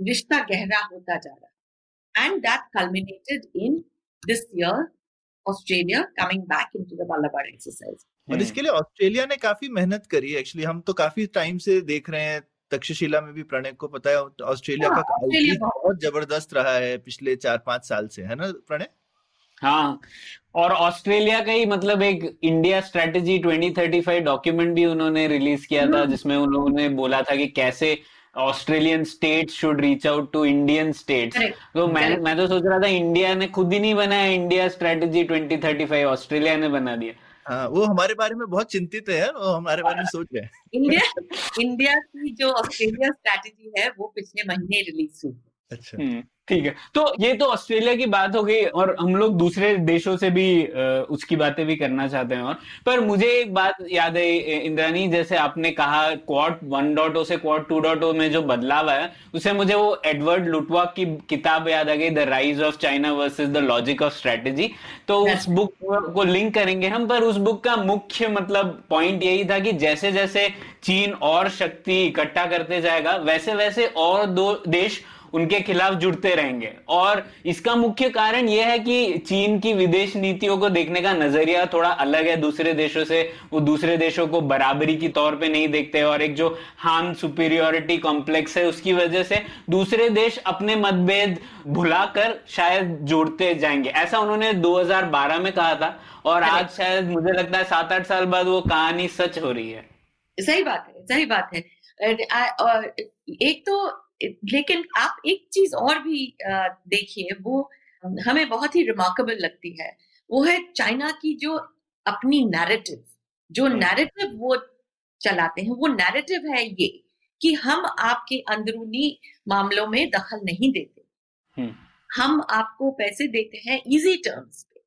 रिश्ता गहरा होता जा रहा and that culminated in this year Australia coming back into the Malabar exercise और इसके लिए ऑस्ट्रेलिया ने काफ़ी मेहनत करी एक्चुअली हम तो काफ़ी टाइम से देख रहे हैं। तक्षशिला में भी प्रणय को पता है ऑस्ट्रेलिया हाँ, का बहुत ज़बरदस्त रहा है पिछले चार पाँच साल से है ना प्रणय? हाँ। और ऑस्ट्रेलिया का ही मतलब एक इंडिया स्ट्रेटेजी 2035 डॉक्यूमेंट भी उन्होंने रिलीज़ किया था हम्म। जिसमें उन्होंने बोला था कि कैसे Australian state should reach out to Indian state तो मैं Correct. मैं तो सोच रहा था इंडिया ने खुद ही नहीं बनाया इंडिया स्ट्रेटेजी 2035 ऑस्ट्रेलिया ने बना दिया। हाँ वो हमारे बारे में बहुत चिंतित है वो हमारे बारे में सोच रहे हैं। इंडिया इंडिया की जो ऑस्ट्रेलिया स्ट्रैटेजी है वो पिछले महीने रिलीज़ हुई। अच्छा। हम्म, ठीक है। तो ये तो ऑस्ट्रेलिया की बात हो गई और हम लोग दूसरे देशों से भी उसकी बातें भी करना चाहते हैं और। पर मुझे एक बात याद है इंद्रानी जैसे आपने कहा क्वाड वन डॉट ओ से क्वाड टू डॉट ओ में जो बदलाव आया उससे मुझे वो एडवर्ड लुटवा की किताब याद आ गई the rise of China versus the logic of strategy तो उस बुक को लिंक करेंगे हम पर उस बुक का मुख्य मतलब पॉइंट यही था कि जैसे जैसे चीन और शक्ति इकट्ठा करते जाएगा वैसे वैसे और दो देश उनके खिलाफ जुड़ते रहेंगे। और इसका मुख्य कारण यह है कि चीन की विदेश नीतियों को देखने का नज़रिया थोड़ा अलग है। दूसरे देशों से वो दूसरे देशों को बराबरी की तौर पे नहीं देखते और एक जो हान सुपीरियोरिटी कॉम्प्लेक्स है उसकी वजह से दूसरे देश अपने मतभेद भुलाकर शायद जुड़ते जाएँगे। ऐसा उन्होंने 2012 में कहा था और आज शायद मुझे लगता है सात आठ साल बाद वो कहानी सच हो रही है। सही बात है सही बात है। और एक तो लेकिन आप एक चीज़ और भी देखिए वो हमें बहुत ही रिमार्केबल लगती है वो है चाइना की जो अपनी नैरेटिव जो। नैरेटिव वो चलाते हैं वो नैरेटिव है ये कि हम आपके अंदरूनी मामलों में दखल नहीं देते। हम आपको पैसे देते हैं इजी टर्म्स पे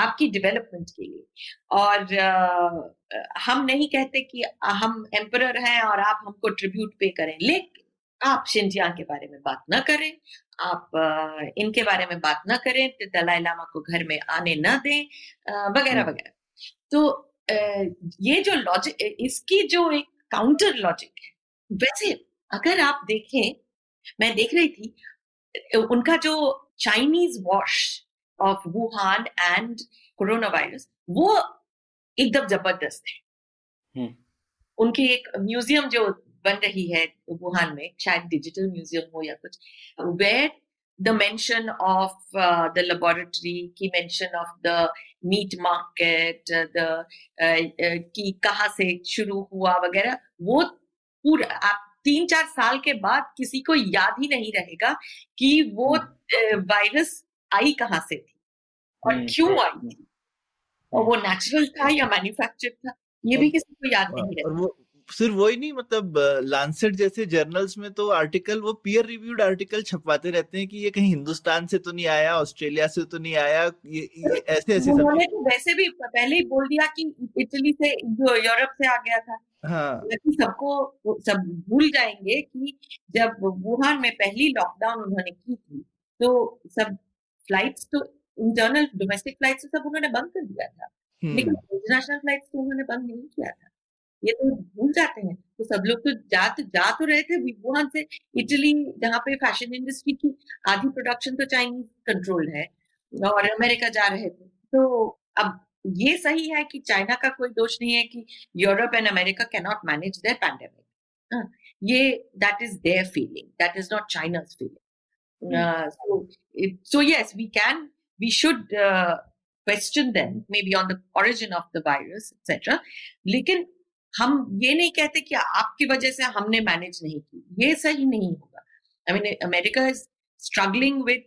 आपकी डेवलपमेंट के लिए और अ, हम नहीं कहते कि हम एम्पर हैं और आप हमको ट्रिब्यूट पे करें लेकिन आप शिंजियांग के बारे में बात ना करें आप इनके बारे में बात ना करें दलाई लामा को घर में आने ना दें वगैरह हम्म। वगैरह तो ये जो लॉजिक इसकी जो एक काउंटर लॉजिक है वैसे अगर आप देखें मैं देख रही थी उनका जो Chinese wash of Wuhan and corona virus वो एकदम ज़बरदस्त है हम्म। उनकी एक म्यूज़ियम जो बन रही है वुहान में शायद डिजिटल म्यूज़ियम हो या कुछ। Where the mention of the laboratory की mention of the meat market the की कहाँ से शुरू हुआ वगैरह वो पूरा आप तीन चार साल के बाद किसी को याद ही नहीं रहेगा कि वो वायरस आई कहाँ से थी और हम्म। क्यों आई थी और वो नेचुरल था या मैन्युफैक्चर्ड था ये भी किसी को याद नहीं वो सिर्फ़ वही नहीं मतलब लांसेट जैसे जर्नल्स में तो आर्टिकल वो पीयर रिव्यूड आर्टिकल छपवाते रहते हैं कि ये कहीं हिंदुस्तान से तो नहीं आया ऑस्ट्रेलिया से तो नहीं आया ये, ये ऐसे ऐसे उन्होंने तो वैसे भी पहले ही बोल दिया कि इटली से जो यूरोप से आ गया था। हाँ। सबको सब भूल जाएँगे कि जब वुहान में पहली लॉकडाउन उन्होंने की थी तो सब फ्लाइट्स तो इंटरनल डोमेस्टिक फ्लाइट्स तो सब उन्होंने बंद कर दिया था। हम्म, लेकिन इंटरनेशनल फ्लाइट्स तो उन्होंने बंद नहीं किया था। ये तो भूल जाते हैं। तो सब लोग तो जा तो जा तो रहे थे वुहान से। इटली जहाँ पे फ़ैशन इंडस्ट्री की आधी प्रोडक्शन तो चाइनीज़ कंट्रोल है और अमेरिका जा रहे थे। तो अब ये सही है कि चाइना का कोई दोष नहीं है कि Europe and America can not manage their pandemic ये that is their feeling that is not China's feeling it, so yes we can we should uh, question them maybe on the origin of the virus लेकिन हम ये नहीं कहते कि आपकी वजह से हमने मैनेज नहीं की। ये सही नहीं होगा। I mean America is struggling with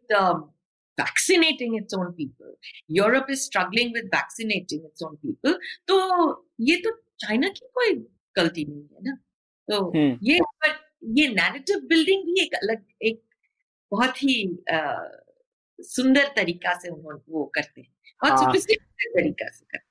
vaccinating its own people. Europe is struggling with vaccinating its own people. तो ये तो चाइना की कोई गलती नहीं है ना। तो हम्म। ये पर ये नैरेटिव बिल्डिंग भी एक अलग एक बहुत ही अ, सुंदर तरीका से उन्होंने वो करते हैं। बहुत हाँ। तरीका से करते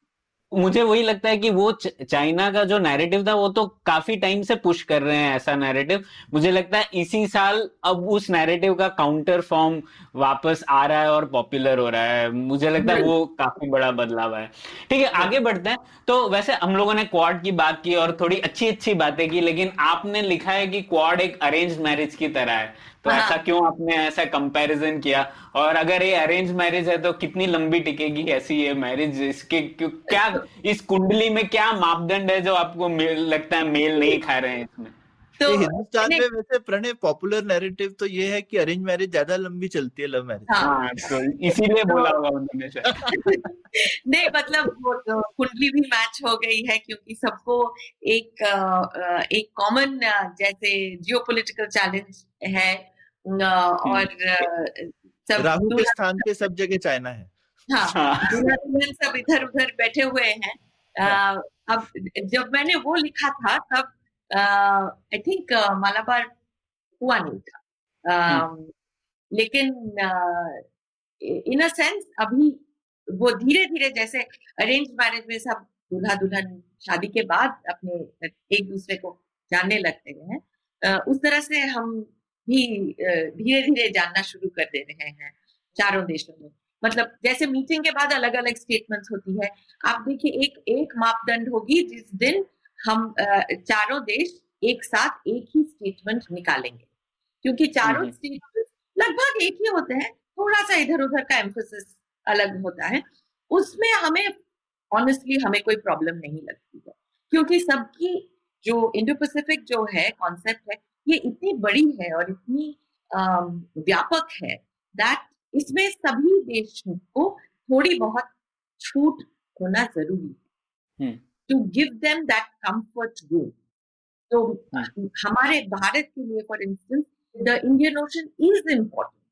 मुझे वही लगता है कि वो चाइना का जो नैरेटिव था वो तो काफ़ी टाइम से पुश कर रहे हैं ऐसा नैरेटिव मुझे लगता है इसी साल अब उस नैरेटिव का काउंटर फॉर्म वापस आ रहा है और पॉपुलर हो रहा है. मुझे लगता है वो काफ़ी बड़ा बदलाव है. ठीक है आगे बढ़ते हैं. तो वैसे हम लोगों ने क्वाड की बात की और थोड़ी अच्छी अच्छी बातें की लेकिन आपने लिखा है कि क्वाड एक अरेंज मैरिज की तरह है. तो हाँ। ऐसा क्यों आपने ऐसा कंपैरिजन किया? और अगर ये अरेंज मैरिज है तो कितनी लंबी टिकेगी ऐसी ये मैरिज इसके क्या इस कुंडली में क्या मापदंड है जो आपको लगता है मेल नहीं खा रहे हैं इसमें? तो हिंदुस्तान में वैसे प्रणय पॉपुलर नैरेटिव तो ये है कि अरेंज मैरिज ज़्यादा लंबी चलती है लव मैरिज हाँ, हाँ तो इसीलिए बोला होगा उन्होंने नहीं मतलब तो कुंडली भी मैच हो गई है क्योंकि सबको एक एक कॉमन जैसे जियोपॉलिटिकल चैलेंज है और सब राहु के स्थान पे सब जगह चाइना है हाँ, हाँ। सब इधर उधर बैठे हुए हैं हाँ। अब जब मैंने वो लिखा था तब आई थिंक मालाबार हुआ नहीं था हम्म। लेकिन इन अ सेंस अभी वो धीरे धीरे जैसे अरेंज मैरिज में सब दूल्हा दुल्हन शादी के बाद अपने एक दूसरे को जानने लगते हैं उस तरह से हम भी धीरे धीरे जानना शुरू कर दे रहे हैं चारों देशों में। मतलब जैसे मीटिंग के बाद अलग अलग स्टेटमेंट्स होती है। आप देखिए एक एक मापदंड होगी जिस दिन हम चारों देश एक साथ एक ही स्टेटमेंट निकालेंगे। क्योंकि चारों स्टेटमेंट लगभग एक ही होते हैं थोड़ा सा इधर उधर का एम्फोसिस अलग होता है। उसमें हमें ऑनेस्टली हमें कोई प्रॉब्लम नहीं लगती है। क्योंकि सबकी जो इंडो पैसिफिक जो है कॉन्सेप्ट है ये इतनी बड़ी है और इतनी व्यापक है दैट इसमें सभी देशों को थोड़ी बहुत छूट होना ज़रूरी है। To give them that comfort zone तो हमारे भारत के लिए for instance the Indian ocean is important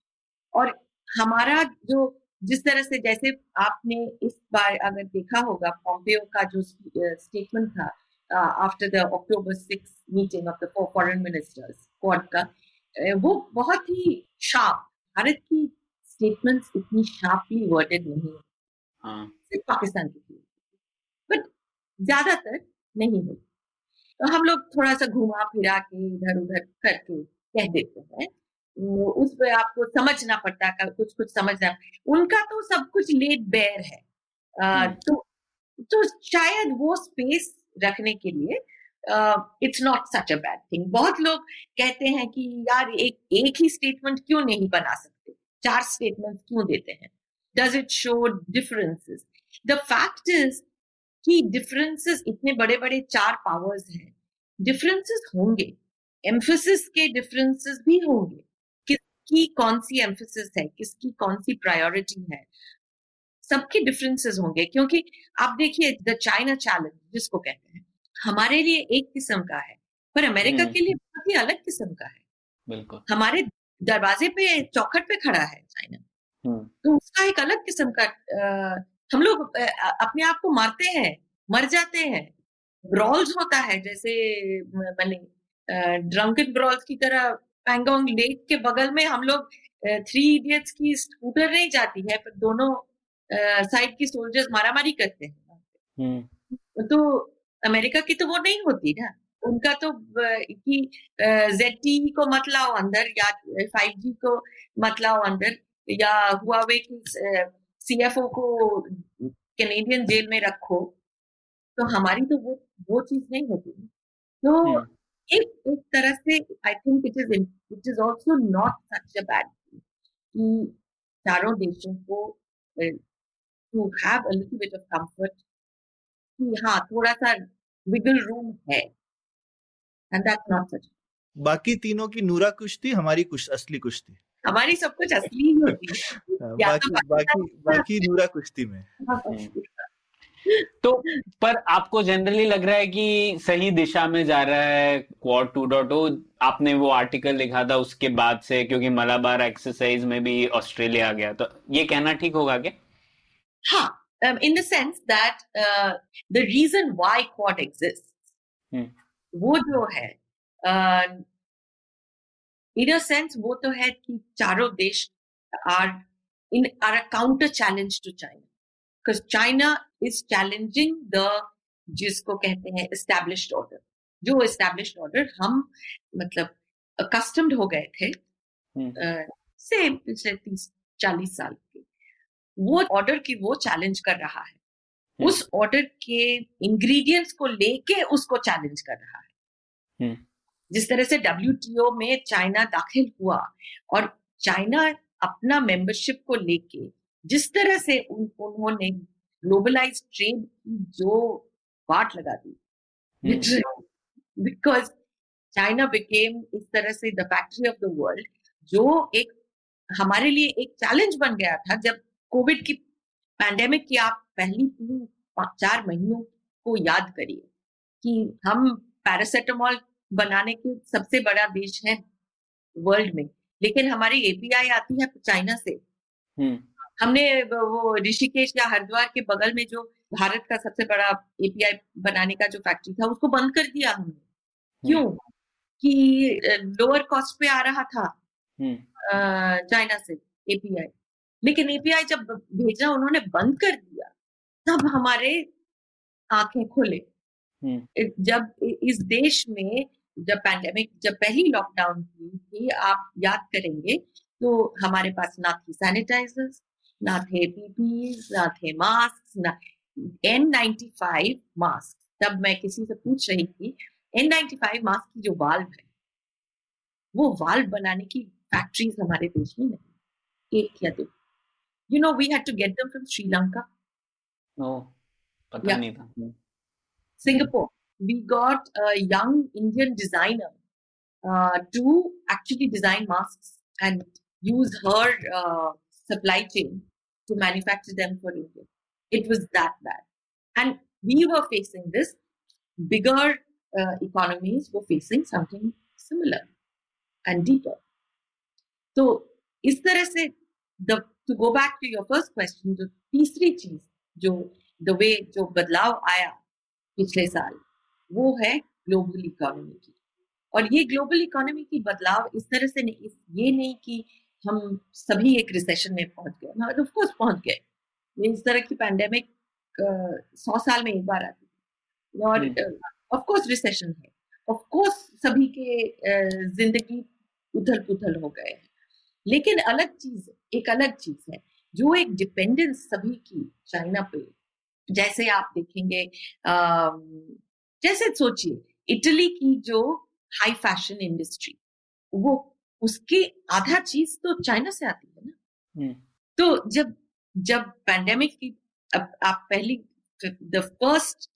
और हमारा जो जिस तरह से जैसे आपने इस बार अगर देखा होगा पॉम्पियो का जो स्टेटमेंट था after the October six meeting of the foreign ministers Quad का वो बहुत ही शार्प भारत की स्टेटमेंट्स इतनी शार्पली वर्डेड नहीं है। हाँ. सिर्फ़ पाकिस्तान की थी बट ज़्यादातर नहीं हुई तो हम लोग थोड़ा सा घुमा फिरा के इधर उधर करके कह देते हैं। उस पर आपको समझना पड़ता है कुछ कुछ समझना उनका तो सब कुछ लेट बेयर है uh, तो तो शायद वो स्पेस रखने के लिए it's not such a bad thing बहुत लोग कहते हैं कि यार एक एक ही स्टेटमेंट क्यों नहीं बना सकते? चार स्टेटमेंट क्यों देते हैं? Does it show differences the fact is कि डिफरेंसेस इतने बड़े बड़े चार पावर्स हैं। डिफरेंसेस होंगे। एम्फोसिस के डिफरेंसेस भी होंगे। किसकी कौन सी एम्फोसिस है? किसकी कौन सी प्रायोरिटी है? सबके डिफरेंसेस होंगे क्योंकि आप देखिए द चाइना चैलेंज जिसको कहते हैं हमारे लिए एक किस्म का है पर अमेरिका हम्म। के लिए बहुत ही अलग किस्म का है बिल्कुल हमारे दरवाजे पे चौखट पे खड़ा है चाइना हम्म। तो उसका एक अलग किस्म का आ, हम लोग अपने आप को मारते हैं मर जाते हैं ब्रॉल्स होता है जैसे मैंने ड्रंकन ब्रॉल्स की तरह पैंगोंग लेक के बगल में हम लोग थ्री इडियट्स की स्कूटर नहीं जाती है पर दोनों साइड की सोल्जर्स मारामारी करते हैं। हम्म। तो अमेरिका की तो वो नहीं होती ना। उनका तो कि जेड को मत लाओ अंदर या फाइव जी को मत लाओ अंदर। या हुआवे की सीएफओ को कैनेडियन जेल में रखो। तो हमारी तो वो वो चीज़ नहीं होती। तो हम्म। एक एक तरह से I think it is it is also not such a bad कि चारों देशों को to have a little bit of comfort कि हाँ थोड़ा सा विगल रूम है। एंड दैट्स नॉट सच बाकी तीनों की नूरा कुश्ती हमारी कुछ असली कुश्ती हमारी सब कुछ असली ही होती है। हाँ, बाकी तो बाकी बाकी नूरा कुश्ती में। हाँ, तो पर आपको जनरली लग रहा है कि सही दिशा में जा रहा है क्वाड टू डॉट ओ आपने वो आर्टिकल लिखा था उसके बाद से क्योंकि मलाबार एक्सरसाइज में भी ऑस्ट्रेलिया आ गया। तो ये कहना ठीक होगा क्या? हाँ um, in the sense that uh, the reason why quad exists hmm. वो जो है इन अ सेंस वो तो है कि चारों देश are in are a counter challenge to China because China is challenging the जिसको कहते हैं एस्टेब्लिश्ड ऑर्डर जो एस्टेब्लिश्ड ऑर्डर हम मतलब अकस्टम्ड हो गए थे से पिछले तीस चालीस साल के। वो ऑर्डर की वो चैलेंज कर रहा है हम्म। उस ऑर्डर के इंग्रेडिएंट्स को लेके उसको चैलेंज कर रहा है हम्म। जिस तरह से डब्ल्यू में चाइना दाखिल हुआ और चाइना अपना मेंबरशिप को लेके जिस तरह से उन, उन्होंने ग्लोबलाइज ट्रेड की जो बाट लगा दी बिकॉज़ चाइना बिकेम इस तरह से the factory of the world जो एक हमारे लिए एक चैलेंज बन गया था जब कोविड की पैंडेमिक की आप पहली तीन चार महीनों को याद करिए कि हम पैरासिटामोल बनाने के सबसे बड़ा देश है वर्ल्ड में। लेकिन हमारी एपीआई आती है चाइना से। हम्म। हमने वो ऋषिकेश या हरिद्वार के बगल में जो भारत का सबसे बड़ा एपीआई बनाने का जो फैक्ट्री था उसको बंद कर दिया हमने। क्यों? कि लोअर कॉस्ट पे आ रहा था। चाइना से एपीआई लेकिन एपीआई जब भेजा उन्होंने बंद कर दिया तब हमारे आँखें खुले। जब इस देश में जब पैंडेमिक जब पहली लॉकडाउन हुई थी आप याद करेंगे तो हमारे पास ना थी सैनिटाइजर्स ना थे पीपीज ना थे मास्क ना एन नाइन्टी फाइव मास्क तब मैं किसी से पूछ रही थी एन नाइन्टी फाइव मास्क की जो वाल्व है वो वाल्व बनाने की फैक्ट्रीज हमारे देश में नहीं एक या दो। You know, we had to get them from Sri Lanka. Oh, no, yeah. Singapore. We got a young Indian designer uh, to actually design masks and use her uh, supply chain to manufacture them for India. It was that bad. And we were facing this. Bigger uh, economies were facing something similar and deeper. So, is there a the to go back to your first question, जो तीसरी चीज़ जो the way जो बदलाव आया पिछले साल वो है ग्लोबल इकोनॉमी की। और ये ग्लोबल इकोनॉमी की बदलाव इस तरह से नहीं ये नहीं कि हम सभी एक रिसेशन में पहुँच गए। ऑफ़ कोर्स पहुँच गए। इस तरह की पैंडेमिक सौ साल में एक बार आती थी। और ऑफ़ कोर्स रिसेशन है। ऑफ़ कोर्स सभी के ज़िंदगी उथल पुथल हो गए हैं। लेकिन अलग चीज़ एक अलग चीज़ है जो एक डिपेंडेंस सभी की चाइना पे जैसे आप देखेंगे जैसे सोचिए इटली की जो हाई फ़ैशन इंडस्ट्री वो उसकी आधा चीज़ तो चाइना से आती है ना। तो जब जब पैंडेमिक की अब आप पहली the first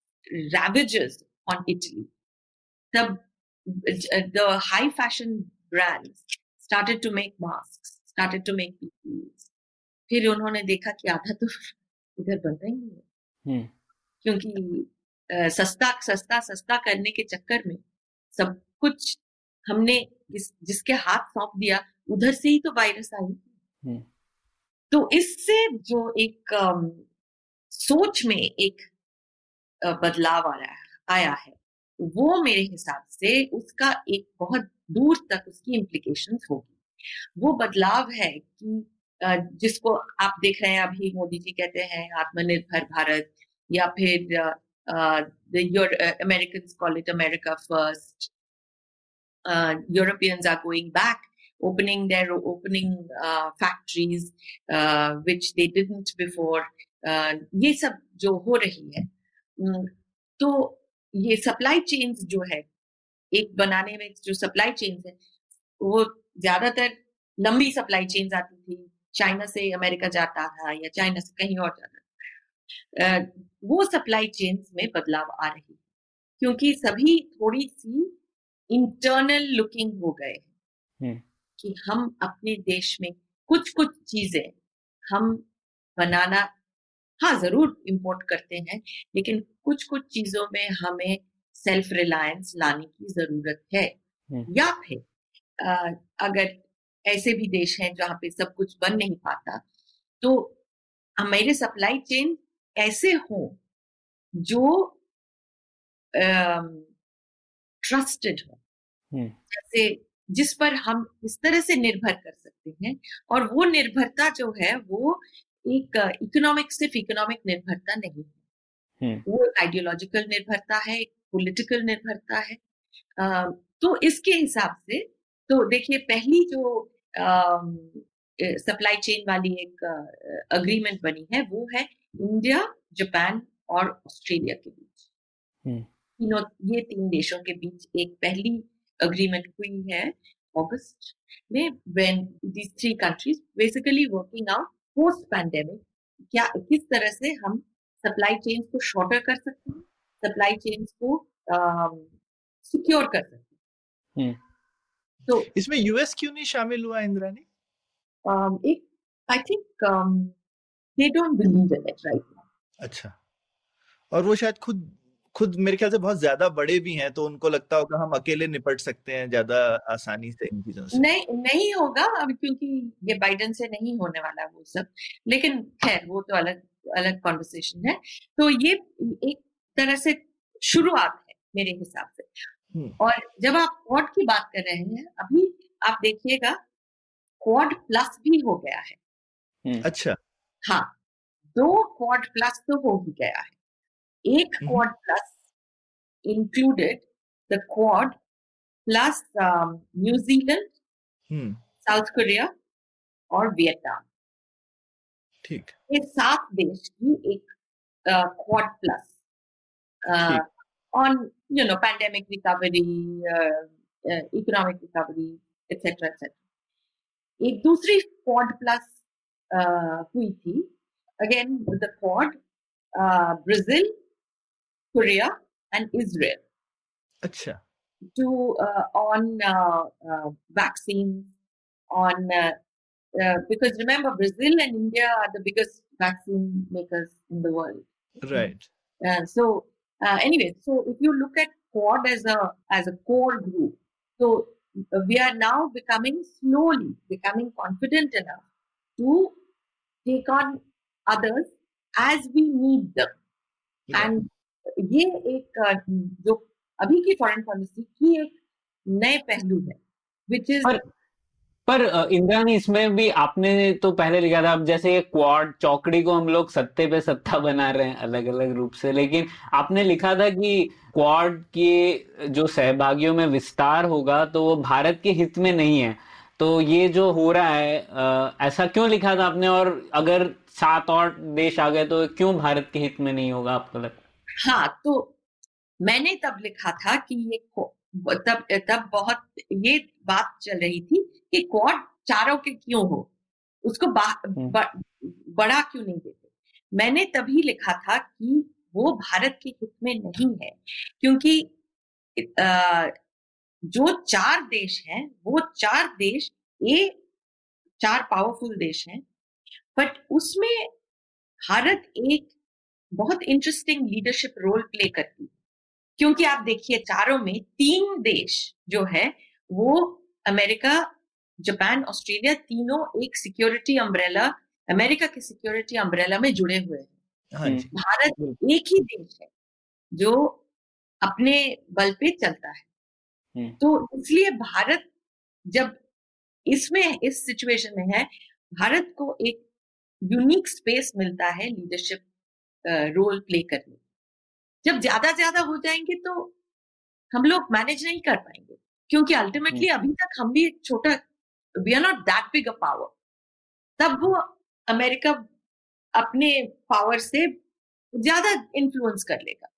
ravages on Italy. The the high fashion brands started to make masks, started to make PPEs. फिर उन्होंने देखा कि आधा तो इधर बनता ही नहीं है। क्योंकि सस्ता सस्ता सस्ता करने के चक्कर में सब कुछ हमने जिस, जिसके हाथ सौंप दिया उधर से ही तो वायरस आई। तो इससे जो एक सोच में एक बदलाव आया आया है वो मेरे हिसाब से उसका एक बहुत दूर तक उसकी इम्प्लीकेशन होगी। वो बदलाव है कि जिसको आप देख रहे हैं अभी मोदी जी कहते हैं आत्मनिर्भर भारत या फिर American call it America first Europeans are going back uh, factories uh, which they didn't before uh, ये सब जो हो रही है तो ये सप्लाई चेन्स जो है एक बनाने में जो सप्लाई चेन्स है वो ज़्यादातर लंबी सप्लाई चेन आती थी। चाइना से अमेरिका जाता था या चाइना से कहीं और जाता था। वो सप्लाई चेन में बदलाव आ रही है क्योंकि सभी थोड़ी सी इंटरनल लुकिंग हो गए हैं। कि हम अपने देश में कुछ कुछ चीज़ें हम बनाना हाँ ज़रूर इंपोर्ट करते हैं लेकिन कुछ कुछ चीज़ों में हमें सेल्फ रिलायंस लाने की ज़रूरत है। या फिर अगर ऐसे भी देश हैं जहाँ पे सब कुछ बन नहीं पाता तो मेरे सप्लाई चेन ऐसे हो जो ट्रस्टेड हो। जैसे जिस पर हम इस तरह से निर्भर कर सकते हैं और वो निर्भरता जो है वो एक इकोनॉमिक सिर्फ़ इकोनॉमिक निर्भरता नहीं है। वो आइडियोलॉजिकल निर्भरता है एक पॉलिटिकल निर्भरता है। तो इसके हिसाब से तो देखिए पहली जो सप्लाई चेन वाली एक अग्रीमेंट बनी है वो है इंडिया जापान और ऑस्ट्रेलिया के बीच। तीनों ये तीन देशों के बीच एक पहली अग्रीमेंट हुई है अगस्त में when these three countries basically working out post pandemic क्या किस तरह से हम सप्लाई चेन को शॉर्टर कर सकते हैं सप्लाई चेन्स को सिक्योर कर सकते हैं। तो इसमें यूएस क्यों नहीं शामिल हुआ इंद्रानी? Um, एक I think they don't believe in it right अच्छा। और वो शायद खुद खुद मेरे ख्याल से बहुत ज़्यादा बड़े भी हैं तो उनको लगता होगा हम अकेले निपट सकते हैं ज़्यादा आसानी से इन चीज़ों से। नहीं नहीं होगा अब क्योंकि ये बाइडन से नहीं होने वाला वो सब। लेकिन खैर वो तो अलग अलग कॉन्वर्सेशन है। तो ये एक तरह से शुरुआत है मेरे हिसाब से। और जब आप क्वाड की बात कर रहे हैं अभी आप देखिएगा क्वाड प्लस भी हो गया है। अच्छा। हाँ दो क्वाड प्लस तो हो ही गया है। एक हम्म। Quad plus included the quad plus New Zealand hmm. South Korea और वियतनाम ठीक। ये सात देश की एक quad plus On you know pandemic recovery economic recovery etcetera etcetera एक दूसरी क्वाड प्लस हुई थी again the quad Brazil Korea and Israel अच्छा to uh, on uh, uh, vaccines on uh, uh, because remember Brazil and India are the biggest vaccine makers in the world. Right Uh, so uh, anyway, so if you look at Quad as a as a core group, so uh, we are now becoming slowly becoming confident enough to take on others as we need them. And ये एक अ, जो अभी की foreign policy की एक नए पहलू है विच इज पर अ, इंद्रानी इसमें भी आपने तो पहले लिखा था अब जैसे ये क्वाड चौकड़ी को हम लोग सत्ते पे सत्ता बना रहे हैं अलग अलग रूप से लेकिन आपने लिखा था कि क्वाड के जो सहभागियों में विस्तार होगा तो वो भारत के हित में नहीं है। तो ये जो हो रहा है ऐसा क्यों लिखा था आपने? और अगर सात और देश आ गए तो क्यों भारत के हित में नहीं होगा आपको लगता हाँ तो मैंने तब लिखा था कि ये तब तब बहुत ये बात चल रही थी कि क्वाड चारों के क्यों हो? उसको हम्म। ब- बड़ा क्यों नहीं देते? मैंने तभी लिखा था कि वो भारत के हित में नहीं है क्योंकि जो चार देश हैं वो चार देश ये चार पावरफुल देश हैं बट उसमें भारत एक बहुत इंटरेस्टिंग लीडरशिप रोल प्ले करती है। क्योंकि आप देखिए चारों में तीन देश जो है वो अमेरिका जापान ऑस्ट्रेलिया तीनों एक सिक्योरिटी अम्ब्रेला अमेरिका के सिक्योरिटी अम्ब्रेला में जुड़े हुए हैं। हाँ भारत एक ही देश है जो अपने बल पे चलता है। तो इसलिए भारत जब इसमें इस सिचुएशन में है भारत को एक यूनिक स्पेस मिलता है लीडरशिप रोल प्ले करने। जब ज़्यादा ज़्यादा हो जाएँगे तो हम लोग मैनेज नहीं कर पाएँगे। क्योंकि अल्टीमेटली अभी तक हम भी एक छोटा we are not that big a power. तब वो अमेरिका अपने पावर से ज़्यादा इन्फ्लुएंस कर लेगा।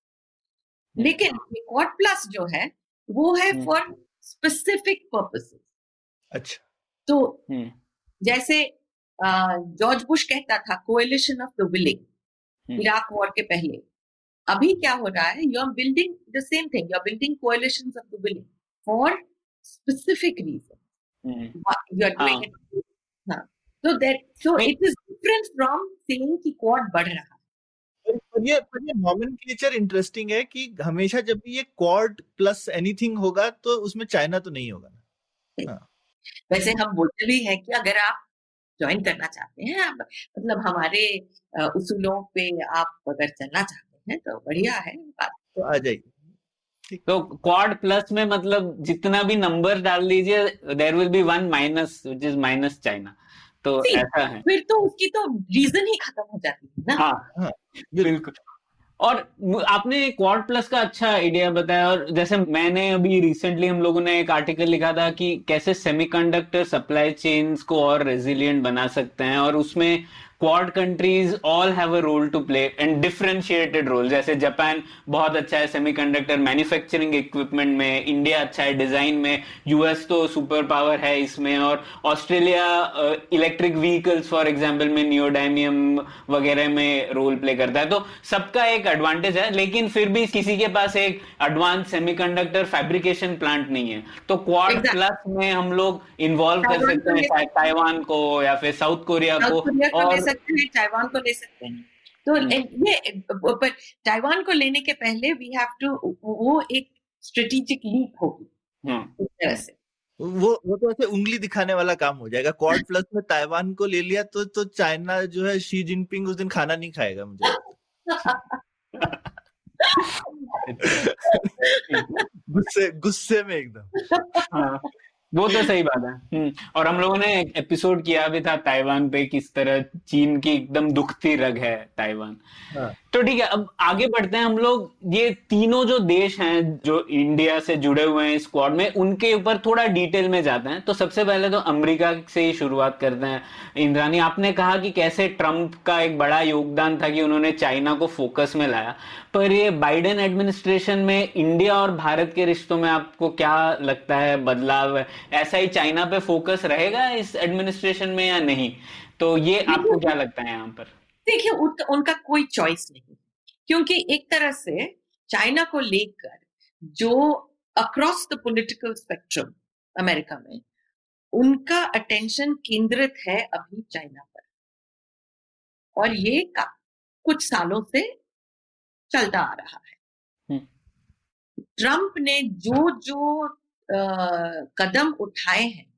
लेकिन क्वाड प्लस जो है वो है। For specific purposes. अच्छा। तो जैसे जॉर्ज बुश कहता था coalition of the willing. Iraq war के पहले। अभी क्या हो रहा है? You are building the same thing you are building coalitions of the willing for specific region हाँ। it हाँ. So that so नहीं। it is different from saying कि क्वाड बढ़ रहा है. पर ये पर ये नॉमेनक्लेचर इंटरेस्टिंग है कि हमेशा जब भी ये क्वाड प्लस एनीथिंग होगा तो उसमें चाइना तो नहीं होगा ना। वैसे हम बोलते भी हैं कि अगर आप ज्वाइन करना चाहते हैं आप मतलब हमारे उसूलों पे आप अगर चलना चाहते हैं तो बढ़िया है बात तो आ जाइए। तो क्वाड प्लस में मतलब जितना भी नंबर डाल दीजिए there will be one minus which is minus China तो See, ऐसा है। फिर तो उसकी तो रीजन ही खत्म हो जाती है ना। हाँ। हाँ, बिल्कुल। और आपने क्वाड प्लस का अच्छा आइडिया बताया और जैसे मैंने अभी रिसेंटली हम लोगों ने एक आर्टिकल लिखा था कि कैसे सेमीकंडक्टर सप्लाई चेन्स को और रेजिलिएंट बना सकते हैं और उसमें Quad countries all have a role to play and differentiated role जैसे जापान बहुत अच्छा है सेमीकंडक्टर मैन्युफैक्चरिंग इक्विपमेंट में इंडिया अच्छा है डिज़ाइन में यूएस तो सुपर पावर है इसमें और Australia electric vehicles for example में नियोडाइमियम वगैरह में रोल प्ले करता है। तो सबका एक एडवांटेज है लेकिन फिर भी किसी के पास एक एडवांस सेमीकंडक्टर फैब्रिकेशन प्लांट नहीं है। तो क्वाड प्लस में हम लोग इन्वॉल्व कर सकते हैं ताइवान को या फिर साउथ कोरिया को और सकते हैं ताइवान को ले सकते हैं। तो हम्म। ये पर ताइवान को लेने के पहले वी हैव टू वो एक स्ट्रेटेजिक लीप होगी। हम्म, इस तरह से। वो वो तो ऐसे उंगली दिखाने वाला काम हो जाएगा। क्वाड प्लस में ताइवान को ले लिया तो तो चाइना जो है शी जिनपिंग उस दिन खाना नहीं खाएगा मुझे गुस्से गुस्से में एकदम। हाँ। वो तो सही बात है। हम्म, और हम लोगों ने एक एपिसोड किया भी था ताइवान पे किस तरह चीन की एकदम दुखती रग है ताइवान। हाँ। तो ठीक है अब आगे बढ़ते हैं हम लोग। ये तीनों जो देश हैं जो इंडिया से जुड़े हुए हैं स्क्वाड में उनके ऊपर थोड़ा डिटेल में जाते हैं। तो सबसे पहले तो अमेरिका से ही शुरुआत करते हैं। इंद्रानी आपने कहा कि कैसे ट्रंप का एक बड़ा योगदान था कि उन्होंने चाइना को फोकस में लाया। पर ये बाइडेन एडमिनिस्ट्रेशन में इंडिया और भारत के रिश्तों में आपको क्या लगता है बदलाव है? ऐसा ही चाइना पे फोकस रहेगा इस एडमिनिस्ट्रेशन में या नहीं? तो ये आपको क्या लगता है यहाँ पर? देखिए उनका, उनका कोई चॉइस नहीं। क्योंकि एक तरह से चाइना को लेकर जो across the political spectrum America में उनका अटेंशन केंद्रित है अभी चाइना पर। और ये का- कुछ सालों से चलता आ रहा है। ट्रंप ने जो जो अ, कदम उठाए हैं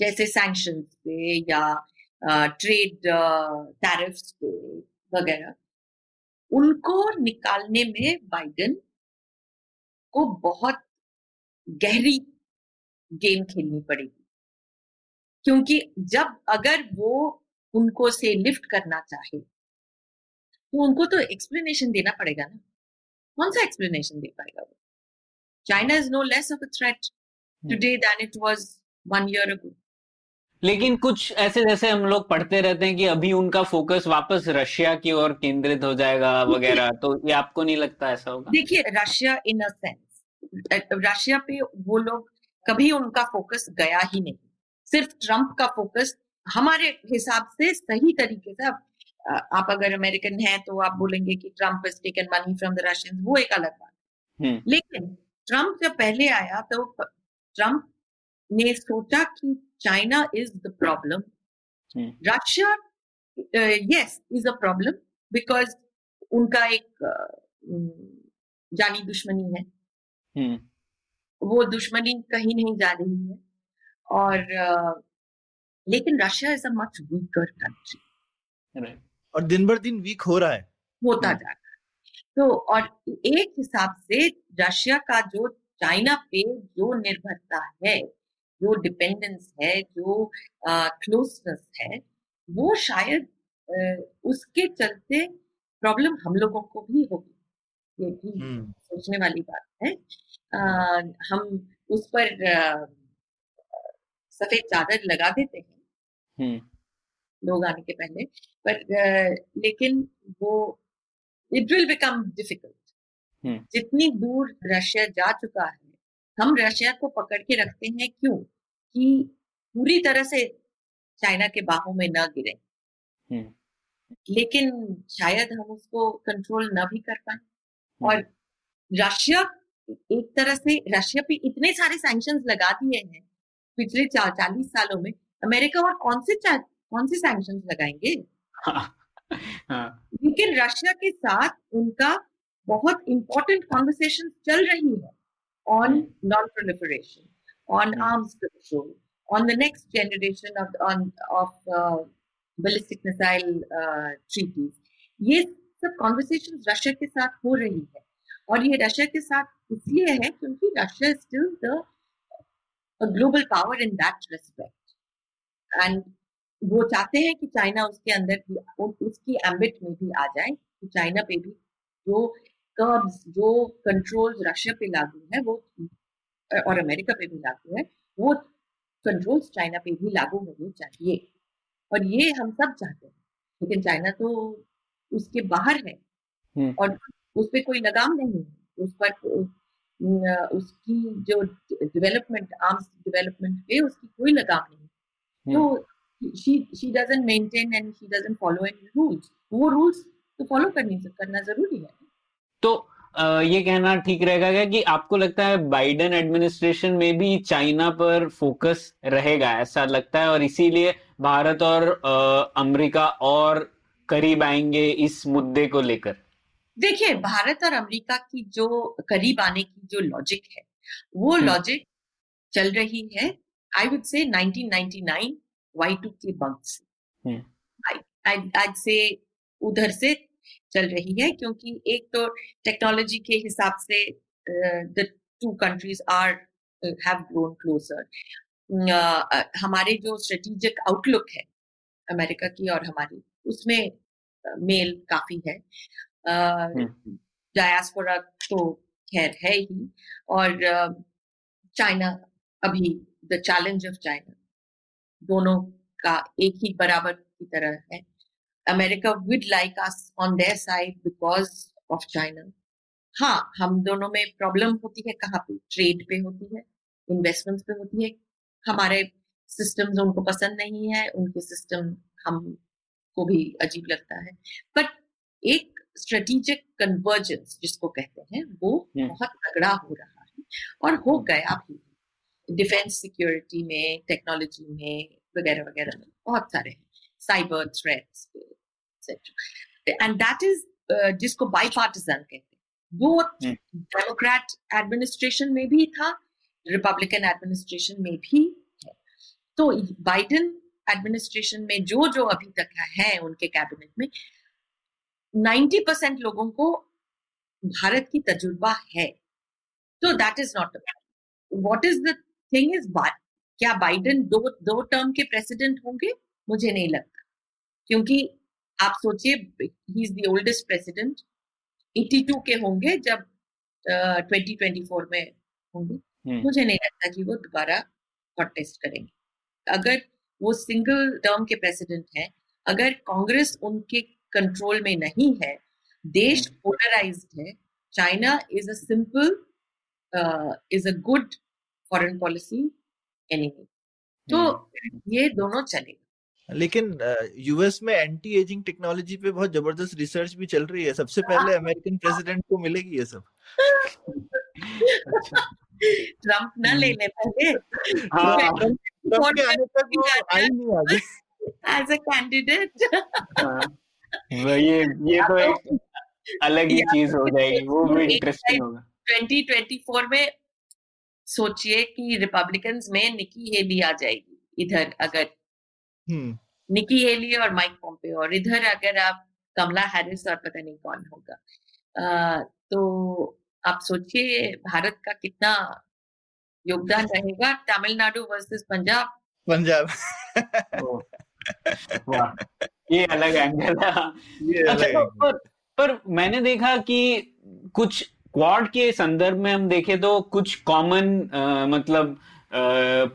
जैसे सैंक्शन पे या ट्रेड टैरिफ्स वगैरह उनको निकालने में बाइडेन को बहुत गहरी गेम खेलनी पड़ेगी। क्योंकि जब अगर वो उनको से लिफ्ट करना चाहे तो उनको तो एक्सप्लेनेशन देना पड़ेगा ना। कौन सा एक्सप्लेनेशन दे पाएगा वो? China is no less of a threat today than it was one year ago लेकिन कुछ ऐसे जैसे हम लोग पढ़ते रहते हैं कि अभी उनका फोकस वापस रशिया की ओर केंद्रित हो जाएगा वगैरह तो ये आपको नहीं लगता ऐसा होगा? देखिए Russia in a sense Russia पे वो लोग कभी उनका फोकस गया ही नहीं। सिर्फ़ ट्रंप का फोकस हमारे हिसाब से सही तरीके से आप अगर अमेरिकन हैं तो आप बोलेंगे कि Trump is taken money from the Russians वो एक अलग बात। है। हम्म। लेकिन ट्रंप जब पहले आया तो ट्रंप ने सोचा कि China is the problem hmm Russia yes is a problem because उनका एक जानी दुश्मनी है। हम्म वो दुश्मनी कहीं नहीं जा रही है और लेकिन Russia is a much weaker country और दिन भर दिन वीक हो रहा है। होता हम्म। जा रहा है। तो और एक हिसाब से रशिया का जो चाइना पे जो निर्भरता है जो डिपेंडेंस है जो क्लोजनेस है वो शायद उसके चलते प्रॉब्लम हम लोगों को भी होगी। ये भी सोचने वाली बात है। अ, हम उस पर अ, सफ़ेद चादर लगा देते हैं। लोग आने के पहले पर अ, लेकिन वो इट विल बिकम डिफ़िकल्ट। जितनी दूर रशिया जा चुका है हम रशिया को पकड़ के रखते हैं क्यों? कि पूरी तरह से चाइना के बाहों में न गिरे। हम्म। लेकिन शायद हम उसको कंट्रोल न भी कर पाए। और रशिया एक तरह से रशिया पे इतने सारे सैंक्शन लगा दिए हैं पिछले चा, चालीस सालों में अमेरिका और कौन से कौन से सैंक्शन लगाएँगे? हाँ। लेकिन रशिया के साथ उनका बहुत इंपॉर्टेंट कॉन्वर्सेशन चल रही है। On non proliferation on Hmm. Arms control on the next generation of on of ballistic missile treaties ये सब कॉन्वर्सेशन रशिया के साथ हो रही है। और ये रशिया के साथ इसलिए है क्योंकि Russia is still the global power in that respect and वो चाहते हैं कि चाइना उसके अंदर भी उसकी एम्बिट में भी आ जाए कि चाइना पे भी जो कर्ब्स जो कंट्रोल रशिया पे लागू है वो और अमेरिका पे भी लागू है वो कंट्रोल्स चाइना पे भी लागू होने चाहिए। और ये हम सब चाहते हैं लेकिन चाइना तो उसके बाहर है। हम्म। और उस पर कोई लगाम नहीं है उस पर उसकी जो डेवलपमेंट आर्म्स डेवलपमेंट पे उसकी कोई लगाम नहीं तो she she doesn't maintain and she doesn't follow any rules वो रूल्स तो फॉलो करनी करना ज़रूरी है। तो ये कहना ठीक रहेगा क्या कि आपको लगता है बाइडेन एडमिनिस्ट्रेशन में भी चाइना पर फोकस रहेगा? ऐसा लगता है और इसीलिए भारत और अमेरिका और करीब आएँगे इस मुद्दे को लेकर। देखिए भारत और अमेरिका की जो करीब आने की जो लॉजिक है वो लॉजिक हम्म। चल रही है आई वुड से 1999 Y2 के बंक से। आई से उधर से चल रही है क्योंकि एक तो टेक्नोलॉजी के हिसाब से the two countries are have grown closer हमारे जो स्ट्रेटेजिक आउटलुक है अमेरिका की और हमारी उसमें मेल काफ़ी है। डायस्पोरा। तो खैर है ही और चाइना अभी द चैलेंज ऑफ़ चाइना दोनों का एक ही बराबर की तरह है। America would like us on their side because of China हाँ हम दोनों में प्रॉब्लम होती है कहाँ पे? ट्रेड पे होती है इन्वेस्टमेंट पे होती है। हमारे सिस्टम्स उनको पसंद नहीं है उनके सिस्टम हम को भी अजीब लगता है। बट एक स्ट्रेटेजिक कन्वर्जेंस जिसको कहते हैं वो हम्म। बहुत तगड़ा हो रहा है और हो गया भी। डिफेंस सिक्योरिटी में टेक्नोलॉजी में वगैरह वगैरह में बहुत सारे हैं। Cyber threats and that is जिसको बाई पार्टिजन कहते हैं। वो डेमोक्रेट एडमिनिस्ट्रेशन में भी था रिपब्लिकन एडमिनिस्ट्रेशन में भी है। तो बाइडेन एडमिनिस्ट्रेशन में जो जो अभी तक है उनके कैबिनेट में 90 परसेंट लोगों को भारत की तजुर्बा है। तो that is not what is the thing is क्या बाइडेन दो दो टर्म के प्रेसिडेंट होंगे? मुझे नहीं लगता। क्योंकि आप सोचिए he is the oldest president 82 के होंगे जब ट्वेंटी ट्वेंटी फोर में होंगे हम्म। मुझे नहीं लगता कि वो दोबारा कॉन्टेस्ट करेंगे अगर वो सिंगल टर्म के प्रेसिडेंट हैं अगर कांग्रेस उनके कंट्रोल में नहीं है देश पोलराइज्ड हम्म। है China is a simple is a good foreign policy enemy तो हम्म। ये दोनों चलेगा लेकिन यूएस में एंटी एजिंग टेक्नोलॉजी पे बहुत ज़बरदस्त रिसर्च भी चल रही है। सबसे पहले अमेरिकन प्रेसिडेंट को मिलेगी ये सब। ट्रंप ना ले ले पहले। एज अ कैंडिडेट ये ये तो एक अलग ही चीज़ हो जाएगी। वो भी इंटरेस्टिंग होगा। 2024 में सोचिए कि रिपब्लिकन में निकी हेली आ जाएगी इधर अगर निकी हेली और माइक पोम्पे और इधर अगर आप कमला हैरिस और पता नहीं कौन होगा। आ, तो आप सोचिए भारत का कितना योगदान रहेगा तमिलनाडु वर्सेस पंजाब। पंजाब। ये अलग एंगल है। अच्छा, तो, पर, पर मैंने देखा कि कुछ क्वाड के संदर्भ में हम देखें तो कुछ कॉमन मतलब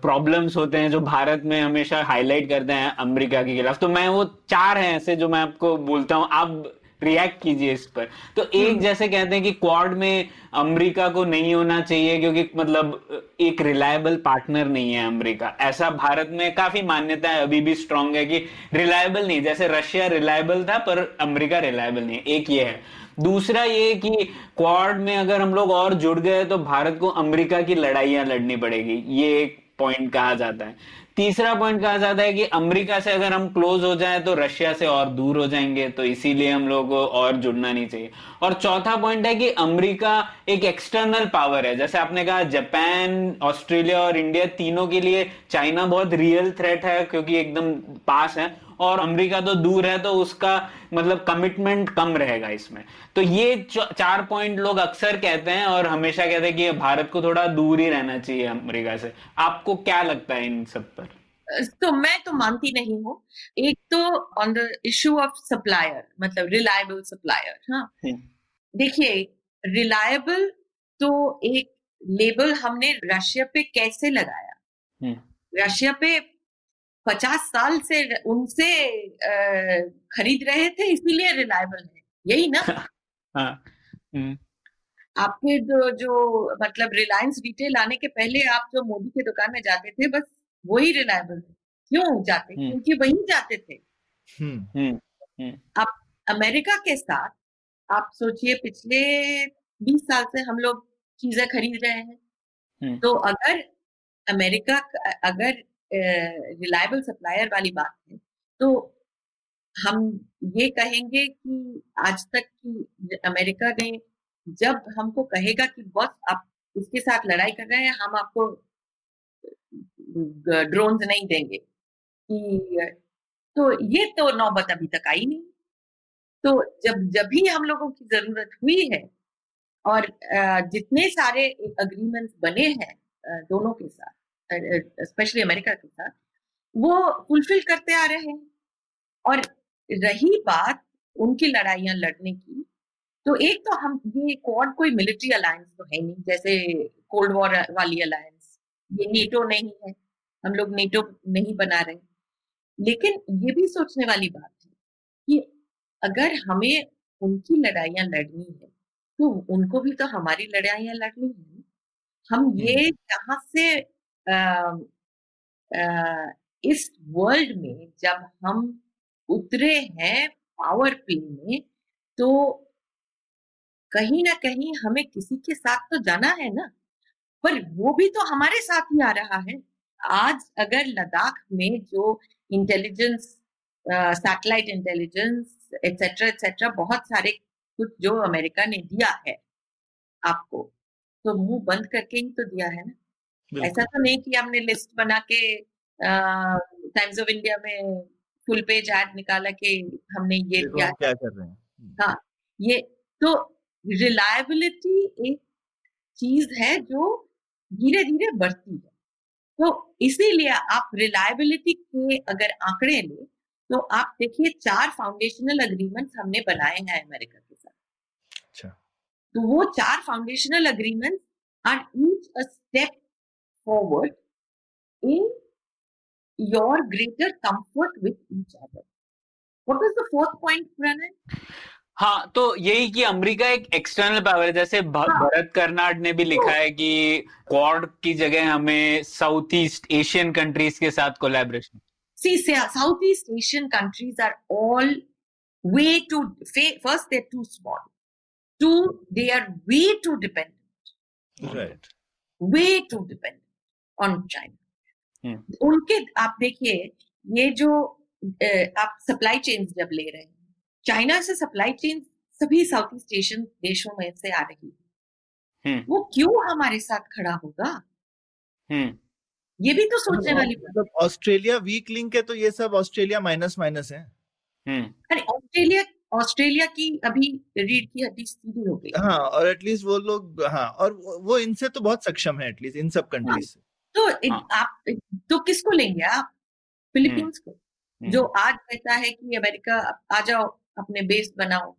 प्रॉब्लम्स होते हैं जो भारत में हमेशा हाईलाइट करते हैं अमेरिका के खिलाफ। तो मैं वो चार हैं ऐसे जो मैं आपको बोलता हूँ। आप रिएक्ट कीजिए इस पर। तो एक हम्म। जैसे कहते हैं कि क्वाड में अमेरिका को नहीं होना चाहिए क्योंकि मतलब एक रिलायबल पार्टनर नहीं है अमेरिका। ऐसा भारत में काफ़ी मान्यता है अभी भी स्ट्रांग है कि रिलायबल नहीं जैसे रशिया रिलायबल था पर अमेरिका रिलायबल नहीं है। एक ये है। दूसरा ये कि क्वाड में अगर हम लोग और जुड़ गए तो भारत को अमेरिका की लड़ाइयाँ लड़नी पड़ेगी, ये एक पॉइंट कहा जाता है। तीसरा पॉइंट कहा जाता है कि अमेरिका से अगर हम क्लोज हो जाए तो रशिया से और दूर हो जाएँगे तो इसीलिए हम लोग को और जुड़ना नहीं चाहिए। और चौथा पॉइंट है कि अमेरिका एक एक्सटर्नल पावर है। जैसे आपने कहा, जापान, ऑस्ट्रेलिया और इंडिया तीनों के लिए चाइना बहुत रियल थ्रेट है, क्योंकि एकदम पास है। और अमेरिका तो दूर है तो उसका मतलब कमिटमेंट कम रहेगा इसमें। तो ये चार पॉइंट लोग अक्सर कहते हैं और हमेशा कहते हैं कि भारत को थोड़ा दूर ही रहना चाहिए अमेरिका से। आपको क्या लगता है इन सब पर? तो मैं तो मानती नहीं हूँ। एक तो on the issue of supplier मतलब रिलायबल सप्लायर हाँ। हम्म। देखिए रिलायबल तो एक लेबल हमने रशिया पे कैसे लगाया? हम्म। रशिया पे पचास साल से उनसे खरीद रहे थे इसीलिए रिलायबल है। यही ना? हाँ हम्म, आपके जो जो मतलब रिलायंस रिटेल आने के पहले आप जो मोदी के दुकान में जाते थे बस वही रिलायबल है। क्यों जाते? हम्म। क्योंकि वही जाते थे। हम्म। हम्म, अमेरिका के साथ आप सोचिए पिछले बीस साल से हम लोग चीज़ें खरीद रहे हैं। तो अगर अमेरिका अगर रिलायबल सप्लायर वाली बात है। तो हम ये कहेंगे कि आज तक की अमेरिका ने जब हमको कहेगा कि, बस, आप इसके साथ लड़ाई कर रहे हैं, हम आपको ड्रोन नहीं देंगे। कि तो ये तो नौबत अभी तक आई नहीं। तो जब जब भी हम लोगों की ज़रूरत हुई है और जितने सारे अग्रीमेंट्स बने हैं दोनों के साथ स्पेशली अमेरिका के साथ वो फुलफिल करते आ रहे हैं। और रही बात उनकी लड़ाइयाँ लड़ने की तो एक तो हम ये क्वाड कोई मिलिट्री अलायंस तो है नहीं जैसे कोल्ड वॉर वाली अलायंस ये नेटो नहीं है हम लोग नेटो नहीं बना रहे लेकिन ये भी सोचने वाली बात है कि अगर हमें उनकी लड़ाइयाँ लड़नी है तो उनको भी तो हमारी लड़ाइयाँ लड़नी है। हम ये यहाँ से इस वर्ल्ड में जब हम उतरे हैं पावर प्ले में तो कहीं ना कहीं हमें किसी के साथ तो जाना है ना? पर वो भी तो हमारे साथ ही आ रहा है। आज अगर लद्दाख में जो intelligence satellite intelligence etcetera etcetera बहुत सारे कुछ जो अमेरिका ने दिया है आपको तो मुँह बंद करके ही तो दिया है ना? ऐसा तो नहीं कि हमने लिस्ट बना के टाइम्स ऑफ़ इंडिया में फुल पेज ऐड निकाला कि हमने ये किया क्या कर रहे हैं। हाँ ये तो रिलायबिलिटी एक चीज़ है जो धीरे धीरे बढ़ती है। तो इसीलिए आप रिलायबिलिटी के अगर आंकड़े ले तो आप देखिए चार फाउंडेशनल अग्रीमेंट्स हमने बनाए हैं अमेरिका के साथ। अच्छा। तो वो चार foundational agreements are each a step forward in your greater comfort with each other what is the fourth point Pranay हाँ तो यही कि अमेरिका एक एक्सटर्नल पावर है जैसे हाँ। भरत कर्नाड ने भी लिखा है कि क्वाड की जगह हमें साउथ ईस्ट एशियन कंट्रीज़ के साथ collaboration See, say, Southeast Asian countries are all way too, fa- first, they're too small. Two, they are way too dependent, right way too dependent. On China. हम्म। उनके आप देखिए ये जो आप supply chain जब ले रहे हैं चाइना से सप्लाई चेन सभी साउथ ईस्ट एशियन देशों में से आ रही है। हम्म। वो क्यों हमारे साथ खड़ा होगा? हम्म। ये भी तो सोचने वाली मतलब ऑस्ट्रेलिया वीक लिंक है तो ये सब ऑस्ट्रेलिया माइनस माइनस है। अरे ऑस्ट्रेलिया ऑस्ट्रेलिया की अभी रीढ़ की हड्डी सीधी हो गई। हाँ और एटलीस्ट वो लोग हाँ और वो इनसे तो बहुत सक्षम है एटलीस्ट इन सब कंट्रीज़ से। तो हाँ। आप तो किसको लेंगे आप? फिलीपींस को हम्म, जो आज कहता है कि अमेरिका आ जाओ अपने बेस बनाओ।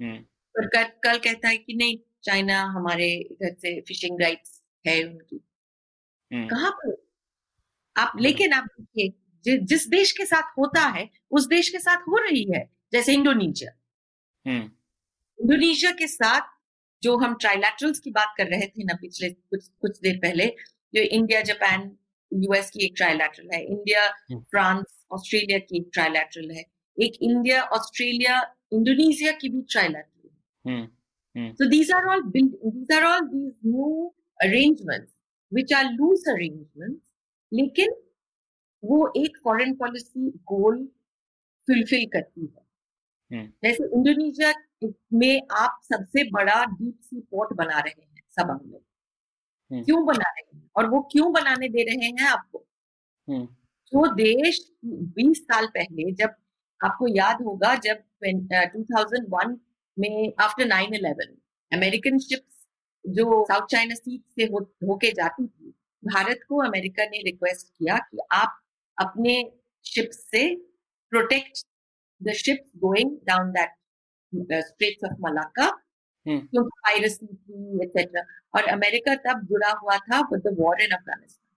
हम्म। पर कल, कल कहता है कि नहीं चाइना हमारे इधर से फिशिंग राइट्स है उनकी। हम्म। कहाँ पर? आप लेकिन आप देखिए जि- जिस देश के साथ होता है उस देश के साथ हो रही है जैसे इंडोनेशिया। हम्म। इंडोनेशिया के साथ जो हम ट्राइलैटरल्स की बात कर रहे थे ना पिछले कुछ कुछ देर पहले जो इंडिया जापान यूएस की एक ट्राइलैटरल है इंडिया। फ्रांस ऑस्ट्रेलिया की एक ट्राइलैटरल है एक इंडिया ऑस्ट्रेलिया इंडोनेशिया की भी ट्राइलैटरल है So these are all built, these are all these new arrangements, which are loose arrangements, लेकिन वो एक फॉरेन पॉलिसी गोल फुलफिल करती है हम्म। जैसे इंडोनेशिया में आप सबसे बड़ा डीप सी पोर्ट बना रहे हैं सबंग में। क्यों बना रहे हैं? और वो क्यों बनाने दे रहे हैं आपको? हम्म। जो देश 20 साल पहले जब आपको याद होगा जब 2001 में आफ्टर 9/11 अमेरिकन शिप्स जो साउथ चाइना सी से हो होके जाती थी भारत को अमेरिका ने रिक्वेस्ट किया कि आप अपने शिप से protect the ship going down that Straits of Malacca क्योंकि पायरेसी थी एक्सेट्रा और अमेरिका तब जुड़ा हुआ था with the war in Afghanistan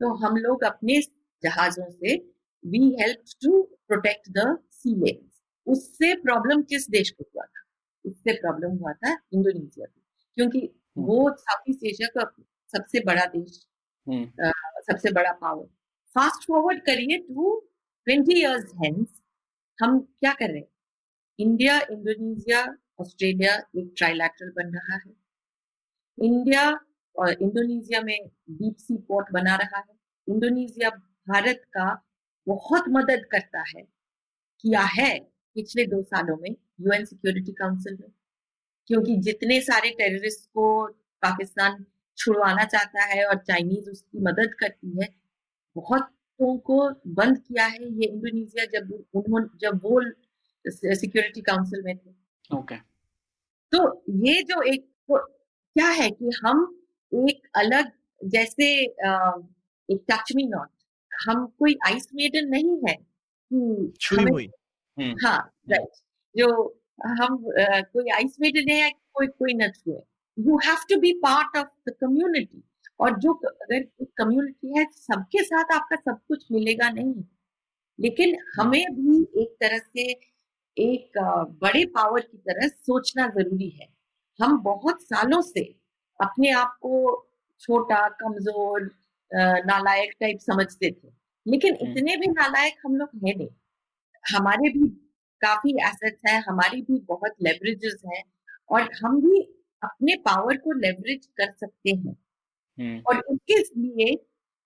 तो हम लोग अपने जहाजों से we help to protect the sea lanes उससे प्रॉब्लम किस देश को हुआ था? उससे प्रॉब्लम हुआ था इंडोनेशिया को। क्योंकि हम्म। वो साउथ ईस्ट एशिया का सबसे बड़ा देश हम्म। सबसे बड़ा पावर फास्ट फॉरवर्ड करिए टू ट्वेंटी इयर्स हेंस हम क्या कर रहे हैं? इंडिया इंडोनेशिया ऑस्ट्रेलिया एक ट्राइलैटरल बन रहा है। इंडिया और इंडोनेशिया में डीप सी पोर्ट बना रहा है। इंडोनेशिया भारत का बहुत मदद करता है। किया है पिछले दो सालों में यूएन सिक्योरिटी काउंसिल में क्योंकि जितने सारे टेररिस्ट को पाकिस्तान छुड़वाना चाहता है और चाइनीज़ उसकी मदद करती है, बहुतों को बंद किया है ये इंडोनेशिया जब उन्होंने, जब वो सिक्योरिटी काउंसिल में थे। Okay okay. तो ये जो एक तो क्या है कि हम एक अलग जैसे एक टच मी नॉट हम कोई आइस मेडन नहीं है कि हमें हम्म। हाँ राइट जो हम कोई आइस मेडन है कोई कोई न छुए you have to be part of the community और जो अगर कम्युनिटी है सबके साथ आपका सब कुछ मिलेगा नहीं। लेकिन हमें भी एक तरह से एक बड़े पावर की तरह सोचना ज़रूरी है। हम बहुत सालों से अपने आप को छोटा कमज़ोर नालायक टाइप समझते थे। लेकिन। इतने भी नालायक हम लोग है नहीं। हमारे भी काफ़ी एसेट्स हैं हमारी भी बहुत लेवरेजेस हैं और हम भी अपने पावर को लेवरेज कर सकते हैं। और इसके लिए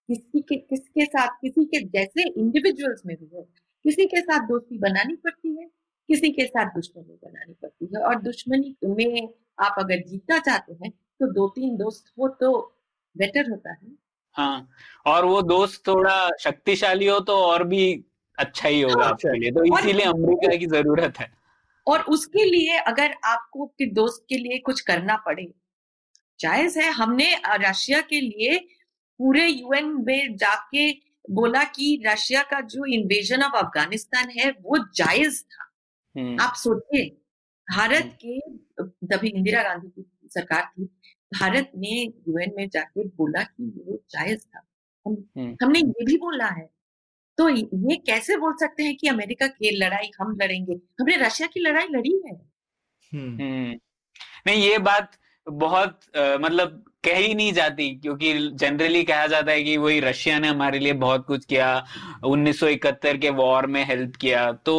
किसी के किसके साथ किसी के जैसे इंडिविजुअल्स में भी है किसी के साथ दोस्ती बनानी पड़ती है। किसी के साथ दुश्मनी बनानी पड़ती है और दुश्मनी में आप अगर जीतना चाहते हैं तो दो तीन दोस्त हो तो बेटर होता है हाँ और वो दोस्त थोड़ा शक्तिशाली हो तो और भी अच्छा ही होगा हाँ, आपके लिए तो इसीलिए अमेरिका की ज़रूरत है और उसके लिए अगर आपको अपने दोस्त के लिए कुछ करना पड़े जायज़ है हमने रशिया के लिए पूरे यूएन में जाके बोला कि रशिया का जो इन्वेजन ऑफ़ अफ़गानिस्तान है वो जायज़ था। आप सोचिए भारत हम्म। के तभी इंदिरा गांधी की सरकार थी भारत ने यूएन में जाके बोला कि वो जायज़ था। हम हम्म। हमने ये भी बोला है। तो ये कैसे बोल सकते हैं कि अमेरिका की लड़ाई हम लड़ेंगे? हमने रशिया की लड़ाई लड़ी है। नहीं ये बात बहुत आ, मतलब कह ही नहीं जाती क्योंकि जनरली कहा जाता है कि वही रशिया ने हमारे लिए बहुत कुछ किया 1971 के वॉर में हेल्प किया। तो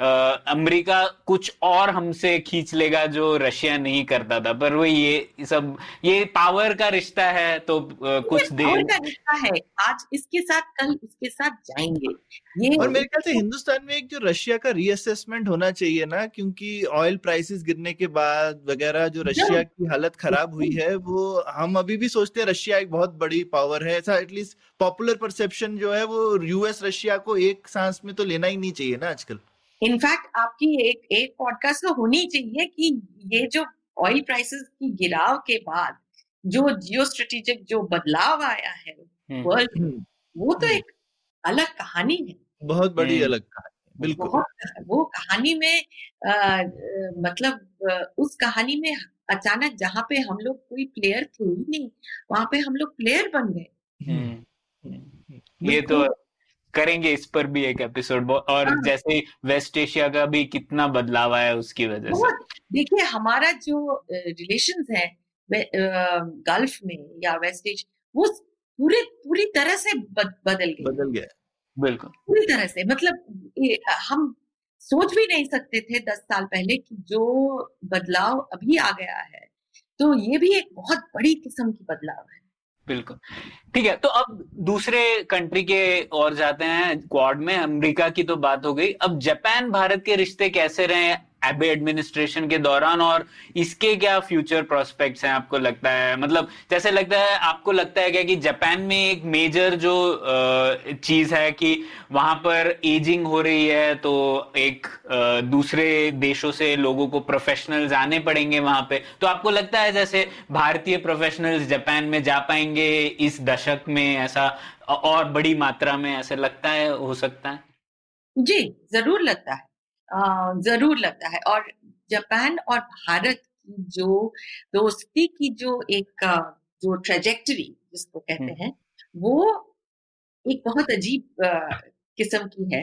अमेरिका कुछ और हमसे खींच लेगा जो रशिया नहीं करता था। पर वो ये सब ये पावर का रिश्ता है तो आ, कुछ देर का रिश्ता है। आज इसके साथ कल उसके साथ जाएँगे। ये और मेरे ख्याल से हिंदुस्तान में एक जो रशिया का रीअसेसमेंट होना चाहिए ना क्योंकि ऑयल प्राइसेस गिरने के बाद वगैरह जो रशिया की हालत खराब हुई है वो हम अभी भी सोचते हैं रशिया एक बहुत बड़ी पावर है ऐसा एटलीस्ट पॉपुलर परसेप्शन जो है वो यूएस रशिया को एक सांस में तो लेना ही नहीं चाहिए ना आजकल इनफैक्ट आपकी एक एक पॉडकास्ट तो होनी चाहिए कि ये जो ऑयल प्राइसेस की गिराव के बाद जो जियो स्ट्रेटेजिक जो बदलाव आया है वर्ल्ड हम्म। हम्म। वो तो हम्म। एक अलग कहानी है बहुत बड़ी अलग कहानी बिल्कुल वो कहानी में आ, मतलब उस कहानी में अचानक जहाँ पे हम लोग कोई प्लेयर थे ही नहीं वहाँ पे हम लोग प्लेयर बन गए। हम्म, हम्म। ये तो करेंगे इस पर भी एक एपिसोड और हाँ। जैसे वेस्ट एशिया का भी कितना बदलाव आया उसकी वजह से। देखिए हमारा जो रिलेशंस है गल्फ में या वेस्ट एशिया वो पूरे पूरी तरह से बद, बदल गए। बदल गया। बिल्कुल। पूरी तरह से मतलब हम सोच भी नहीं सकते थे दस साल पहले कि जो बदलाव अभी आ गया है तो ये भी एक बहुत बड़ी किस्म की बदलाव है। बिल्कुल। ठीक है तो अब दूसरे कंट्री के और जाते हैं क्वाड में, अमेरिका की तो बात हो गई। अब जापान, भारत के रिश्ते कैसे रहे? एबे एडमिनिस्ट्रेशन के दौरान और इसके क्या फ्यूचर प्रोस्पेक्ट्स हैं आपको लगता है? मतलब जैसे लगता है, आपको लगता है क्या कि जापान में एक मेजर जो चीज़ है कि वहाँ पर एजिंग हो रही है तो एक दूसरे देशों से लोगों को प्रोफेशनल्स आने पड़ेंगे वहाँ पे। तो आपको लगता है जैसे भारतीय प्रोफेशनल्स जापान में जा पाएँगे इस दशक में ऐसा, और बड़ी मात्रा में ऐसे लगता है, हो सकता है? जी, ज़रूर लगता है। ज़रूर लगता है और जापान और भारत की जो दोस्ती की जो एक जो ट्रेजेक्टरी जिसको कहते। हैं वो एक बहुत अजीब किस्म की है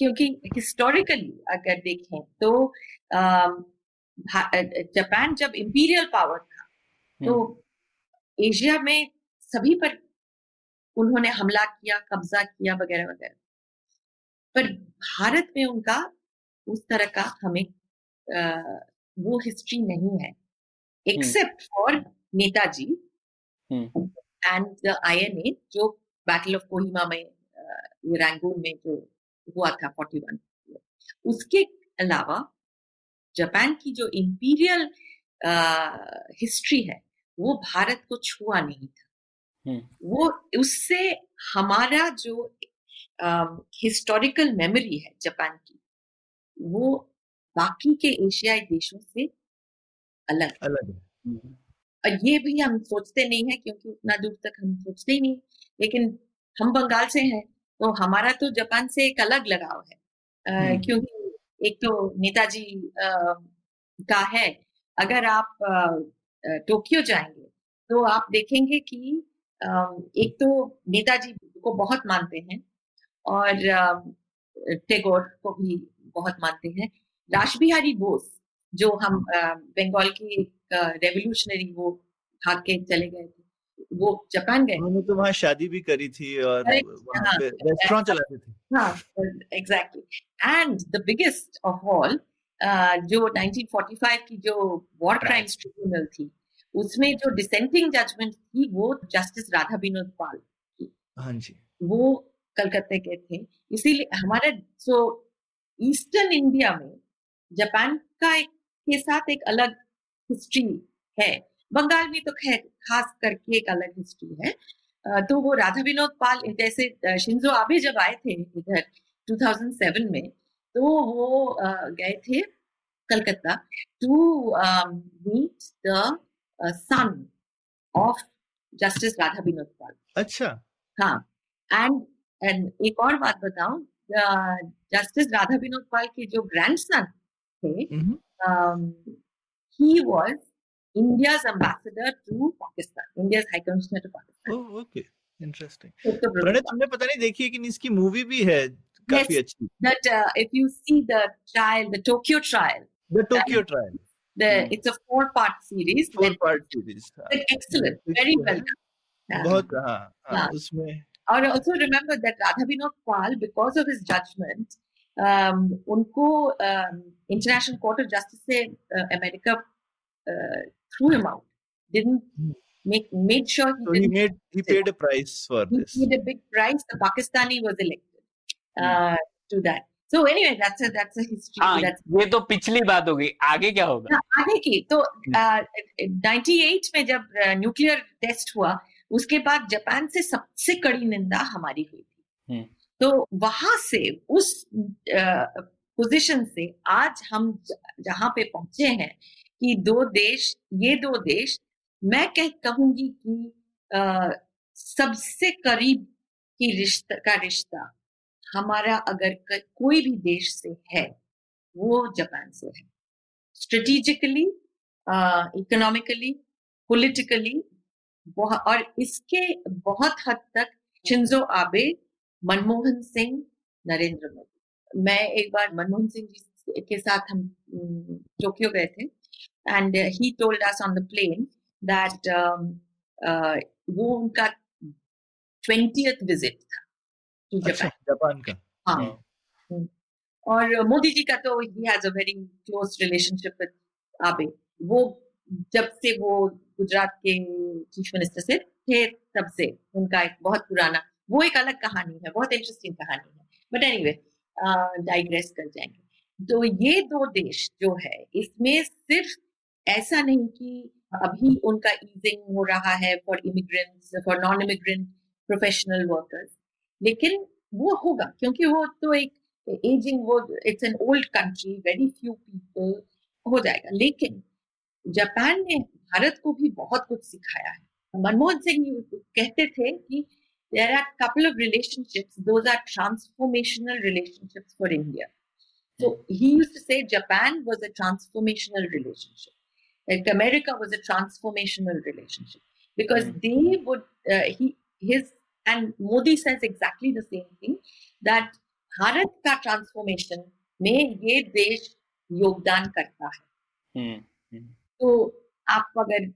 क्योंकि हिस्टोरिकली अगर देखें तो जापान जब इंपीरियल पावर था तो। एशिया में सभी पर उन्होंने हमला किया कब्जा किया वगैरह वगैरह पर भारत में उनका उस तरह का हमें आ, वो हिस्ट्री नहीं है। Except for Netaji and the INA जो बैटल ऑफ़ कोहिमा में रैंगून में जो हुआ था 41 उसके अलावा जापान की जो इंपीरियल हिस्ट्री है वो भारत को छुआ नहीं था। वो उससे हमारा जो हिस्टोरिकल मेमोरी है जापान की। वो बाकी के एशियाई देशों से अलग अलग है। और ये भी हम सोचते नहीं है क्योंकि उतना दूर तक हम सोचते ही नहीं। लेकिन हम बंगाल से हैं तो हमारा तो जापान से एक अलग लगाव है। क्योंकि एक तो नेताजी का है। अगर आप टोक्यो जाएँगे तो आप देखेंगे कि एक तो नेताजी को बहुत मानते हैं और टेगोर को भी बहुत मानते हैं। राशबिहारी बोस जो हम बंगाल की रेवोल्यूशनरी वो भाग के चले गए थे वो जापान गए। उन्होंने तो वहाँ शादी भी करी थी और रेस्टोरेंट चलाते थे। हाँ exactly and the biggest of all जो 1945 की जो वॉर क्राइम्स ट्रिब्यूनल थी उसमें जो डिसेंटिंग जजमेंट थी वो जस्टिस राधा विनोद पाल की। हाँ जी। वो कलकत्ते के थे। इसीलिए हमारे सो ईस्टर्न इंडिया में जापान का एक के साथ एक अलग हिस्ट्री है। बंगाल में तो खैर खास करके एक अलग हिस्ट्री है। तो वो राधा विनोद पाल जैसे शिंजो आबे जब आए थे इधर 2007 में तो वो गए थे Calcutta to meet the son of justice Radha Vinod Pal. अच्छा। हाँ एंड एंड एक और बात बताऊँ जस्टिस राधा विनोद पाल के जो ग्रैंडसन थे ही was India's ambassador to Pakistan India's high commissioner to Pakistan interesting Pranay तुमने पता नहीं देखी है कि इसकी मूवी भी है काफ़ी yes, अच्छी that uh, if you see the trial the Tokyo trial the Tokyo trial the hmm. it's a four part series four part series excellent very well done बहुत हाँ, हाँ उसमें और also remember that Radha Vinod Pal, because of his judgment, um, उनको international court of justice से America threw him out. Didn't make made sure he, so he made he paid a price for he this. He paid a big price. The Pakistani was elected uh, to that. So anyway, that's a that's a history. हाँ, that's ये तो पिछली बात हो गई आगे क्या होगा आगे की तो नाइन्टी एट में जब न्यूक्लियर टेस्ट हुआ उसके बाद जापान से सबसे कड़ी निंदा हमारी हुई थी हम्म। तो वहाँ से उस पोजीशन से आज हम जहाँ पे पहुँचे हैं कि दो देश ये दो देश मैं कह कहूँगी कि आ, सबसे करीब की रिश्ता का रिश्ता हमारा अगर कोई भी देश से है वो जापान से है स्ट्रेटेजिकली इकोनॉमिकली पॉलिटिकली और इसके बहुत हद तक शिंजो आबे मनमोहन सिंह नरेंद्र मोदी। मैं एक बार मनमोहन सिंह जी के साथ हम टोक्यो गए थे and he told us on the plane that वो उनका ट्वेंटियथ विज़िट था अच्छा, जापान जापान का। हाँ, हाँ। हम्म। और मोदी जी का तो he has a very close relationship with Abe. वो जब से वो गुजरात के चीफ मिनिस्टर से थे तब से उनका एक बहुत पुराना, वो एक अलग कहानी है, बहुत इंटरेस्टिंग कहानी है। बट एनी वे डाइग्रेस कर जाएँगे। तो ये दो देश जो है, इसमें सिर्फ़ ऐसा नहीं कि अभी उनका ईजिंग हो रहा है for immigrants for non immigrant professional workers लेकिन वो होगा, क्योंकि वो तो एक एजिंग वो it's an old country very few people हो जाएगा। लेकिन जापान ने भारत को भी बहुत कुछ सिखाया है मनमोहन सिंह कहते थे कि there are couple of relationships those are transformational relationships for india so he used to say japan was a transformational relationship like america was a transformational relationship because mm. they would uh, he his and modi says exactly the same thing that Bharat का transformation में ये देश योगदान करता है तो आप अगर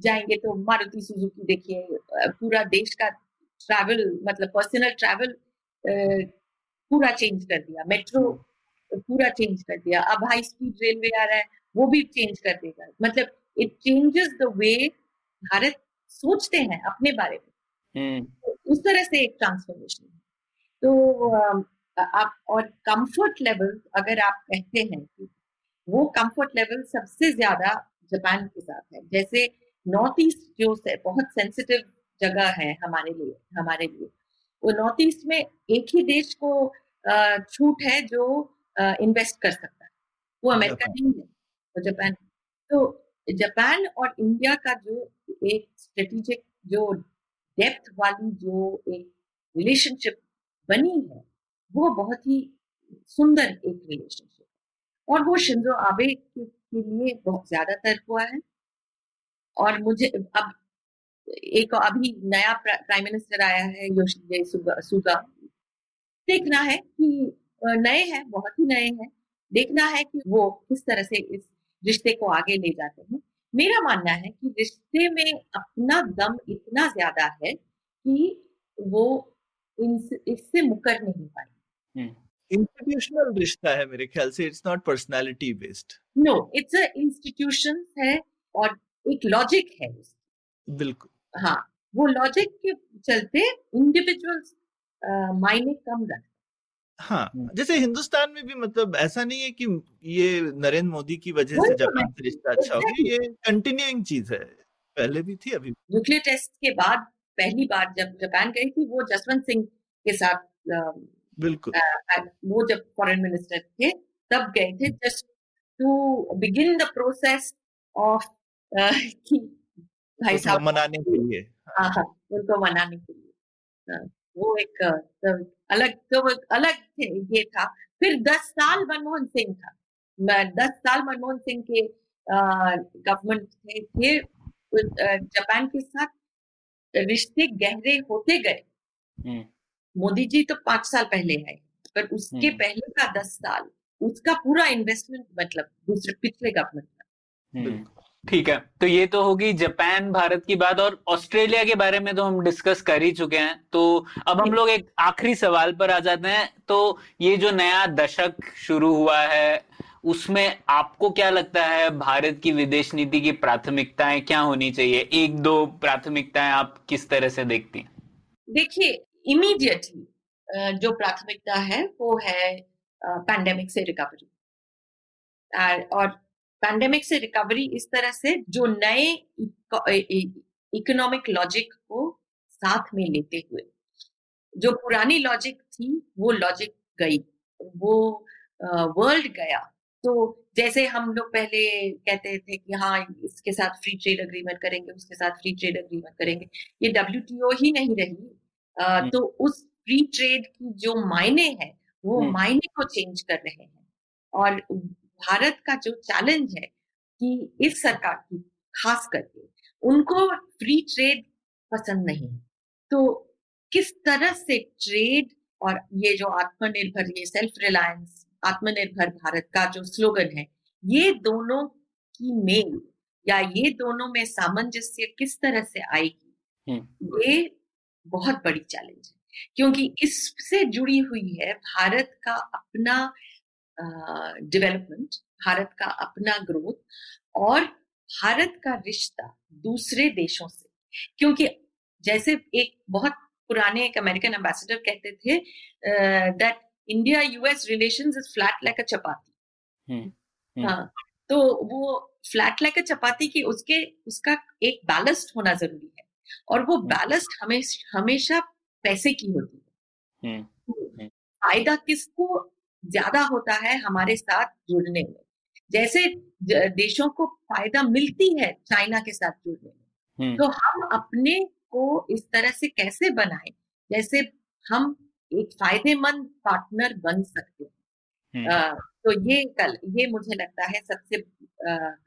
जाएँगे तो मारुति सुजुकी देखिए पूरा देश का ट्रैवल मतलब पर्सनल ट्रैवल पूरा चेंज कर दिया। मेट्रो पूरा चेंज कर दिया। अब हाई स्पीड रेलवे आ रहा है वो भी चेंज कर देगा। मतलब it changes the way Bharat सोचते हैं अपने बारे में। तो उस तरह से एक ट्रांसफॉर्मेशन है। तो आप और कंफर्ट लेवल अगर आप कहते हैं कि वो कंफर्ट लेवल सबसे ज़्यादा जापान के साथ है। जैसे नॉर्थ ईस्ट जो से बहुत सेंसिटिव जगह है हमारे लिए हमारे लिए वो नॉर्थ ईस्ट में एक ही देश को छूट है जो इन्वेस्ट कर सकता है। वो अमेरिका नहीं है वो जापान। तो जापान और इंडिया का जो एक स्ट्रेटेजिक जो डेप्थ वाली जो एक रिलेशनशिप बनी है वो बहुत ही सुंदर एक रिलेशनशिप और वो शिंजो आबे के, के लिए बहुत ज़्यादातर हुआ है। और मुझे अब एक अभी नया प्राइम मिनिस्टर आया है योशिदे सुगा देखना है कि नए हैं, बहुत ही नए हैं। देखना है कि वो किस तरह से इस रिश्ते को आगे ले जाते हैं। मेरा मानना है कि रिश्ते में अपना दम इतना ज़्यादा है कि वो इससे मुकर नहीं पाए इंस्टीट्यूशनल रिश्ता है मेरे ख्याल से it's not personality based no it's a institution है और एक लॉजिक है बिल्कुल। हाँ वो लॉजिक के चलते इंडिविजुअल्स मायने कम रखते हाँ। जैसे हिंदुस्तान में भी मतलब ऐसा नहीं है कि ये नरेंद्र मोदी की वजह से जापान से रिश्ता अच्छा हो गया ये कंटिन्यूइंग चीज़ है। पहले भी थी अभी न्यूक्लियर टेस्ट के बाद पहली बार जब जापान गई थी वो जसवंत सिंह के साथ बिल्कुल। वो जब फॉरेन मिनिस्टर थे तब गए थे just to begin the process of भाई साहब मनाने के लिए। हाँ हाँ उनको मनाने के लिए। वो एक अलग तो अलग थे ये था। फिर दस साल मनमोहन सिंह था। दस साल मनमोहन सिंह के गवर्नमेंट थे, थे जापान के साथ रिश्ते गहरे होते गए। हम्म। मोदी जी तो पाँच साल पहले आए पर उसके हम्म। पहले का दस साल उसका पूरा इन्वेस्टमेंट मतलब दूसरे पिछले गवर्नमेंट का। हम्म। ठीक है तो ये तो होगी जापान भारत की बात और ऑस्ट्रेलिया के बारे में तो हम डिस्कस कर ही चुके हैं। तो अब हम लोग एक आखिरी सवाल पर आ जाते हैं। तो ये जो नया दशक शुरू हुआ है उसमें आपको क्या लगता है भारत की विदेश नीति की प्राथमिकताएँ क्या होनी चाहिए? एक दो प्राथमिकताएँ आप किस तरह से देखती हैं? देखिए इमीडिएटली जो प्राथमिकता है, वो है पैंडेमिक से रिकवरी और पैंडेमिक से रिकवरी इस तरह से जो नए इकोनॉमिक लॉजिक को साथ में लेते हुए, जो पुरानी लॉजिक थी, वो लॉजिक गई, वो वर्ल्ड गया तो जैसे हम लोग पहले कहते थे कि हाँ इसके साथ फ्री ट्रेड अग्रीमेंट करेंगे, उसके साथ फ्री ट्रेड अग्रीमेंट करेंगे, ये डब्ल्यूटीओ ही नहीं रही। तो उस फ्री ट्रेड की जो मायने है वो। मायने को चेंज कर रहे हैं और भारत का जो चैलेंज है कि इस सरकार की खास करके उनको फ्री ट्रेड पसंद नहीं है तो किस तरह से ट्रेड और ये जो आत्मनिर्भर ये सेल्फ रिलायंस आत्मनिर्भर भारत का जो स्लोगन है ये दोनों की मेल या ये दोनों में सामंजस्य किस तरह से आएगी। ये बहुत बड़ी चैलेंज है। क्योंकि इससे जुड़ी हुई है भारत का अपना डेवलपमेंट भारत का अपना ग्रोथ और भारत का रिश्ता दूसरे देशों से। क्योंकि जैसे एक बहुत पुराने एक अमेरिकन एम्बेसडर कहते थे that India US relation is flat like a chapati hmm, हाँ तो वो फ्लैट लाइक अ चपाती की उसके उसका एक बैलेंस्ड होना ज़रूरी और वो बैलेंस्ड हमेशा हमेशा पैसे की होती है। हम्म, फ़ायदा किसको ज़्यादा होता है हमारे साथ जुड़ने में? जैसे देशों को फ़ायदा मिलती है चाइना के साथ जुड़ने में हम्म। तो हम अपने को इस तरह से कैसे बनाए? जैसे हम एक फ़ायदेमंद पार्टनर बन सकते हैं। हम्म। तो ये कल ये मुझे लगता है सबसे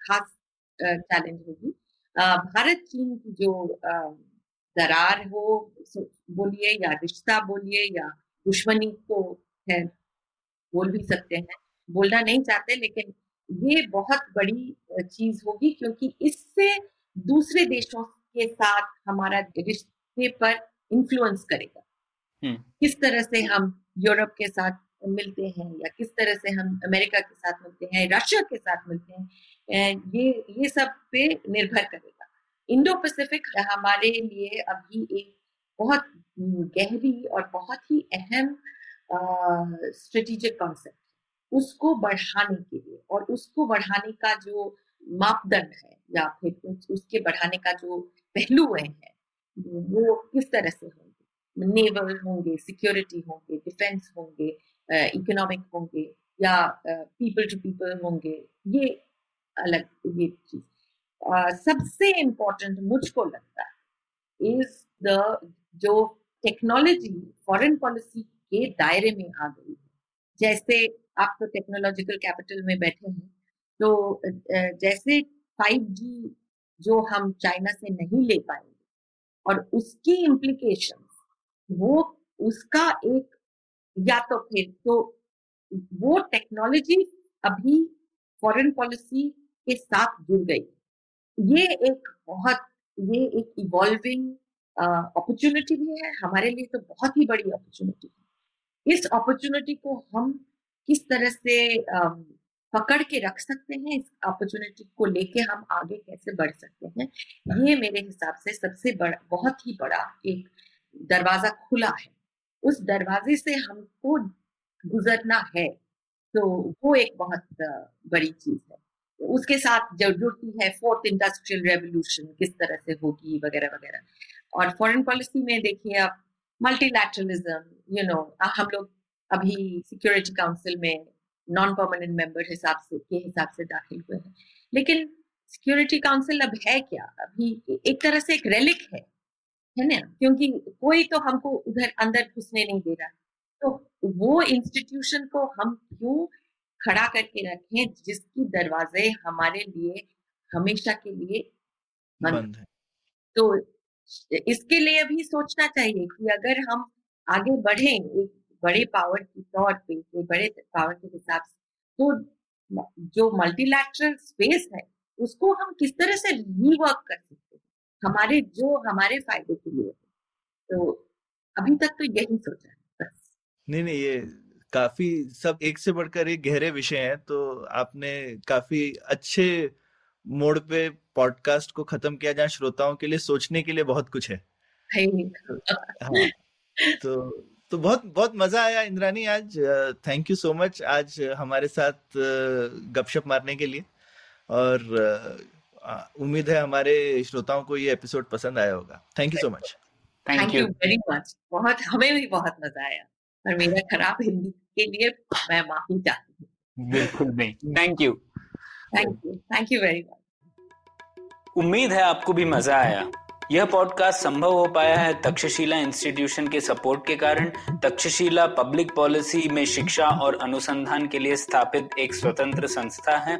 खास चैलेंज होगी। भारत चीन की जो दरार हो बोलिए या रिश्ता बोलिए या दुश्मनी को है बोल भी सकते हैं बोलना नहीं चाहते लेकिन ये बहुत बड़ी चीज़ होगी क्योंकि इससे दूसरे देशों के साथ हमारा रिश्ते पर इन्फ्लुएंस करेगा हम्म। किस तरह से हम यूरोप के साथ मिलते हैं या किस तरह से हम अमेरिका के साथ मिलते हैं रशिया के साथ मिलते हैं ये ये सब पे निर्भर करेगा। इंडो पैसिफिक हमारे लिए अभी एक बहुत गहरी और बहुत ही अहम स्ट्रेटेजिक कॉन्सेप्ट उसको बढ़ाने के लिए और उसको बढ़ाने का जो मापदंड है या फिर उसके बढ़ाने का जो पहलू है, वो किस तरह से होंगे? नेवल होंगे, सिक्योरिटी होंगे, डिफेंस होंगे इकोनॉमिक होंगे या पीपल टू पीपल होंगे, ये अलग ये चीज़। सबसे इम्पोर्टेंट मुझको लगता है इज़ द जो टेक्नोलॉजी फॉरेन पॉलिसी के दायरे में आ गई है। जैसे आप तो टेक्नोलॉजिकल कैपिटल में बैठे हैं तो जैसे 5G जो हम चाइना से नहीं ले पाएँगे और उसकी इम्प्लीकेशन वो उसका एक, या तो फिर तो वो टेक्नोलॉजी अभी फॉरेन पॉलिसी के साथ जुड़ गई। ये एक बहुत, ये एक इवॉल्विंग अपॉर्चुनिटी भी है। हमारे लिए तो बहुत ही बड़ी अपॉर्चुनिटी है। इस अपॉर्चुनिटी को हम किस तरह से पकड़ के रख सकते हैं? इस अपॉर्चुनिटी को लेके हम आगे कैसे बढ़ सकते हैं? ये मेरे हिसाब से सबसे बड़ा, बहुत ही बड़ा एक दरवाज़ा खुला है। उस दरवाजे से हमको गुजरना है। तो वो एक बहुत बड़ी चीज़ है। उसके साथ जुड़ती है फोर्थ इंडस्ट्रियल रेवोल्यूशन किस तरह से होगी, वगैरह वगैरह। और फॉरेन पॉलिसी में देखिए आप मल्टीलैटरलिज्म यू नो हम लोग अभी सिक्योरिटी काउंसिल में नॉन परमानेंट मेंबर हिसाब से, के हिसाब से दाखिल हुए हैं। लेकिन सिक्योरिटी काउंसिल अब है क्या? अभी एक तरह से एक रेलिक है है ना? क्योंकि कोई तो हमको उधर अंदर घुसने नहीं दे रहा। तो वो इंस्टीट्यूशन को हम क्यों खड़ा करके रखें जिसकी दरवाजे हमारे लिए हमेशा के लिए बंद है। तो इसके लिए भी सोचना चाहिए कि अगर हम आगे बढ़े एक बड़े पावर के तौर पे बड़े पावर के हिसाब से तो जो मल्टीलैटरल स्पेस है उसको हम किस तरह से रीवर्क कर सकते हैं? हमारे जो हमारे फ़ायदे के लिए। तो अभी तक तो यही सोचा है बस। नहीं नहीं ये काफ़ी सब एक से बढ़कर एक गहरे विषय हैं तो आपने काफ़ी अच्छे मोड पे पॉडकास्ट को खत्म किया जहाँ श्रोताओं के लिए सोचने के लिए बहुत कुछ है। हाँ, तो तो बहुत बहुत मज़ा आया इंद्रानी आज। थैंक यू सो मच आज हमारे साथ गपशप मारने के लिए। और उम्मीद है हमारे श्रोताओं को ये एपिसोड पसंद आया होगा। Thank you so much thank you very much बहुत हमें भी बहुत मज़ा आया। और मेरा खराब हिंदी के लिए मैं माफ़ी चाहती हूँ। बिल्कुल नहीं। Thank you thank you thank you very much उम्मीद है आपको भी मज़ा आया। यह पॉडकास्ट संभव हो पाया है तक्षशिला इंस्टीट्यूशन के सपोर्ट के कारण। तक्षशिला पब्लिक पॉलिसी में शिक्षा और अनुसंधान के लिए स्थापित एक स्वतंत्र संस्था है।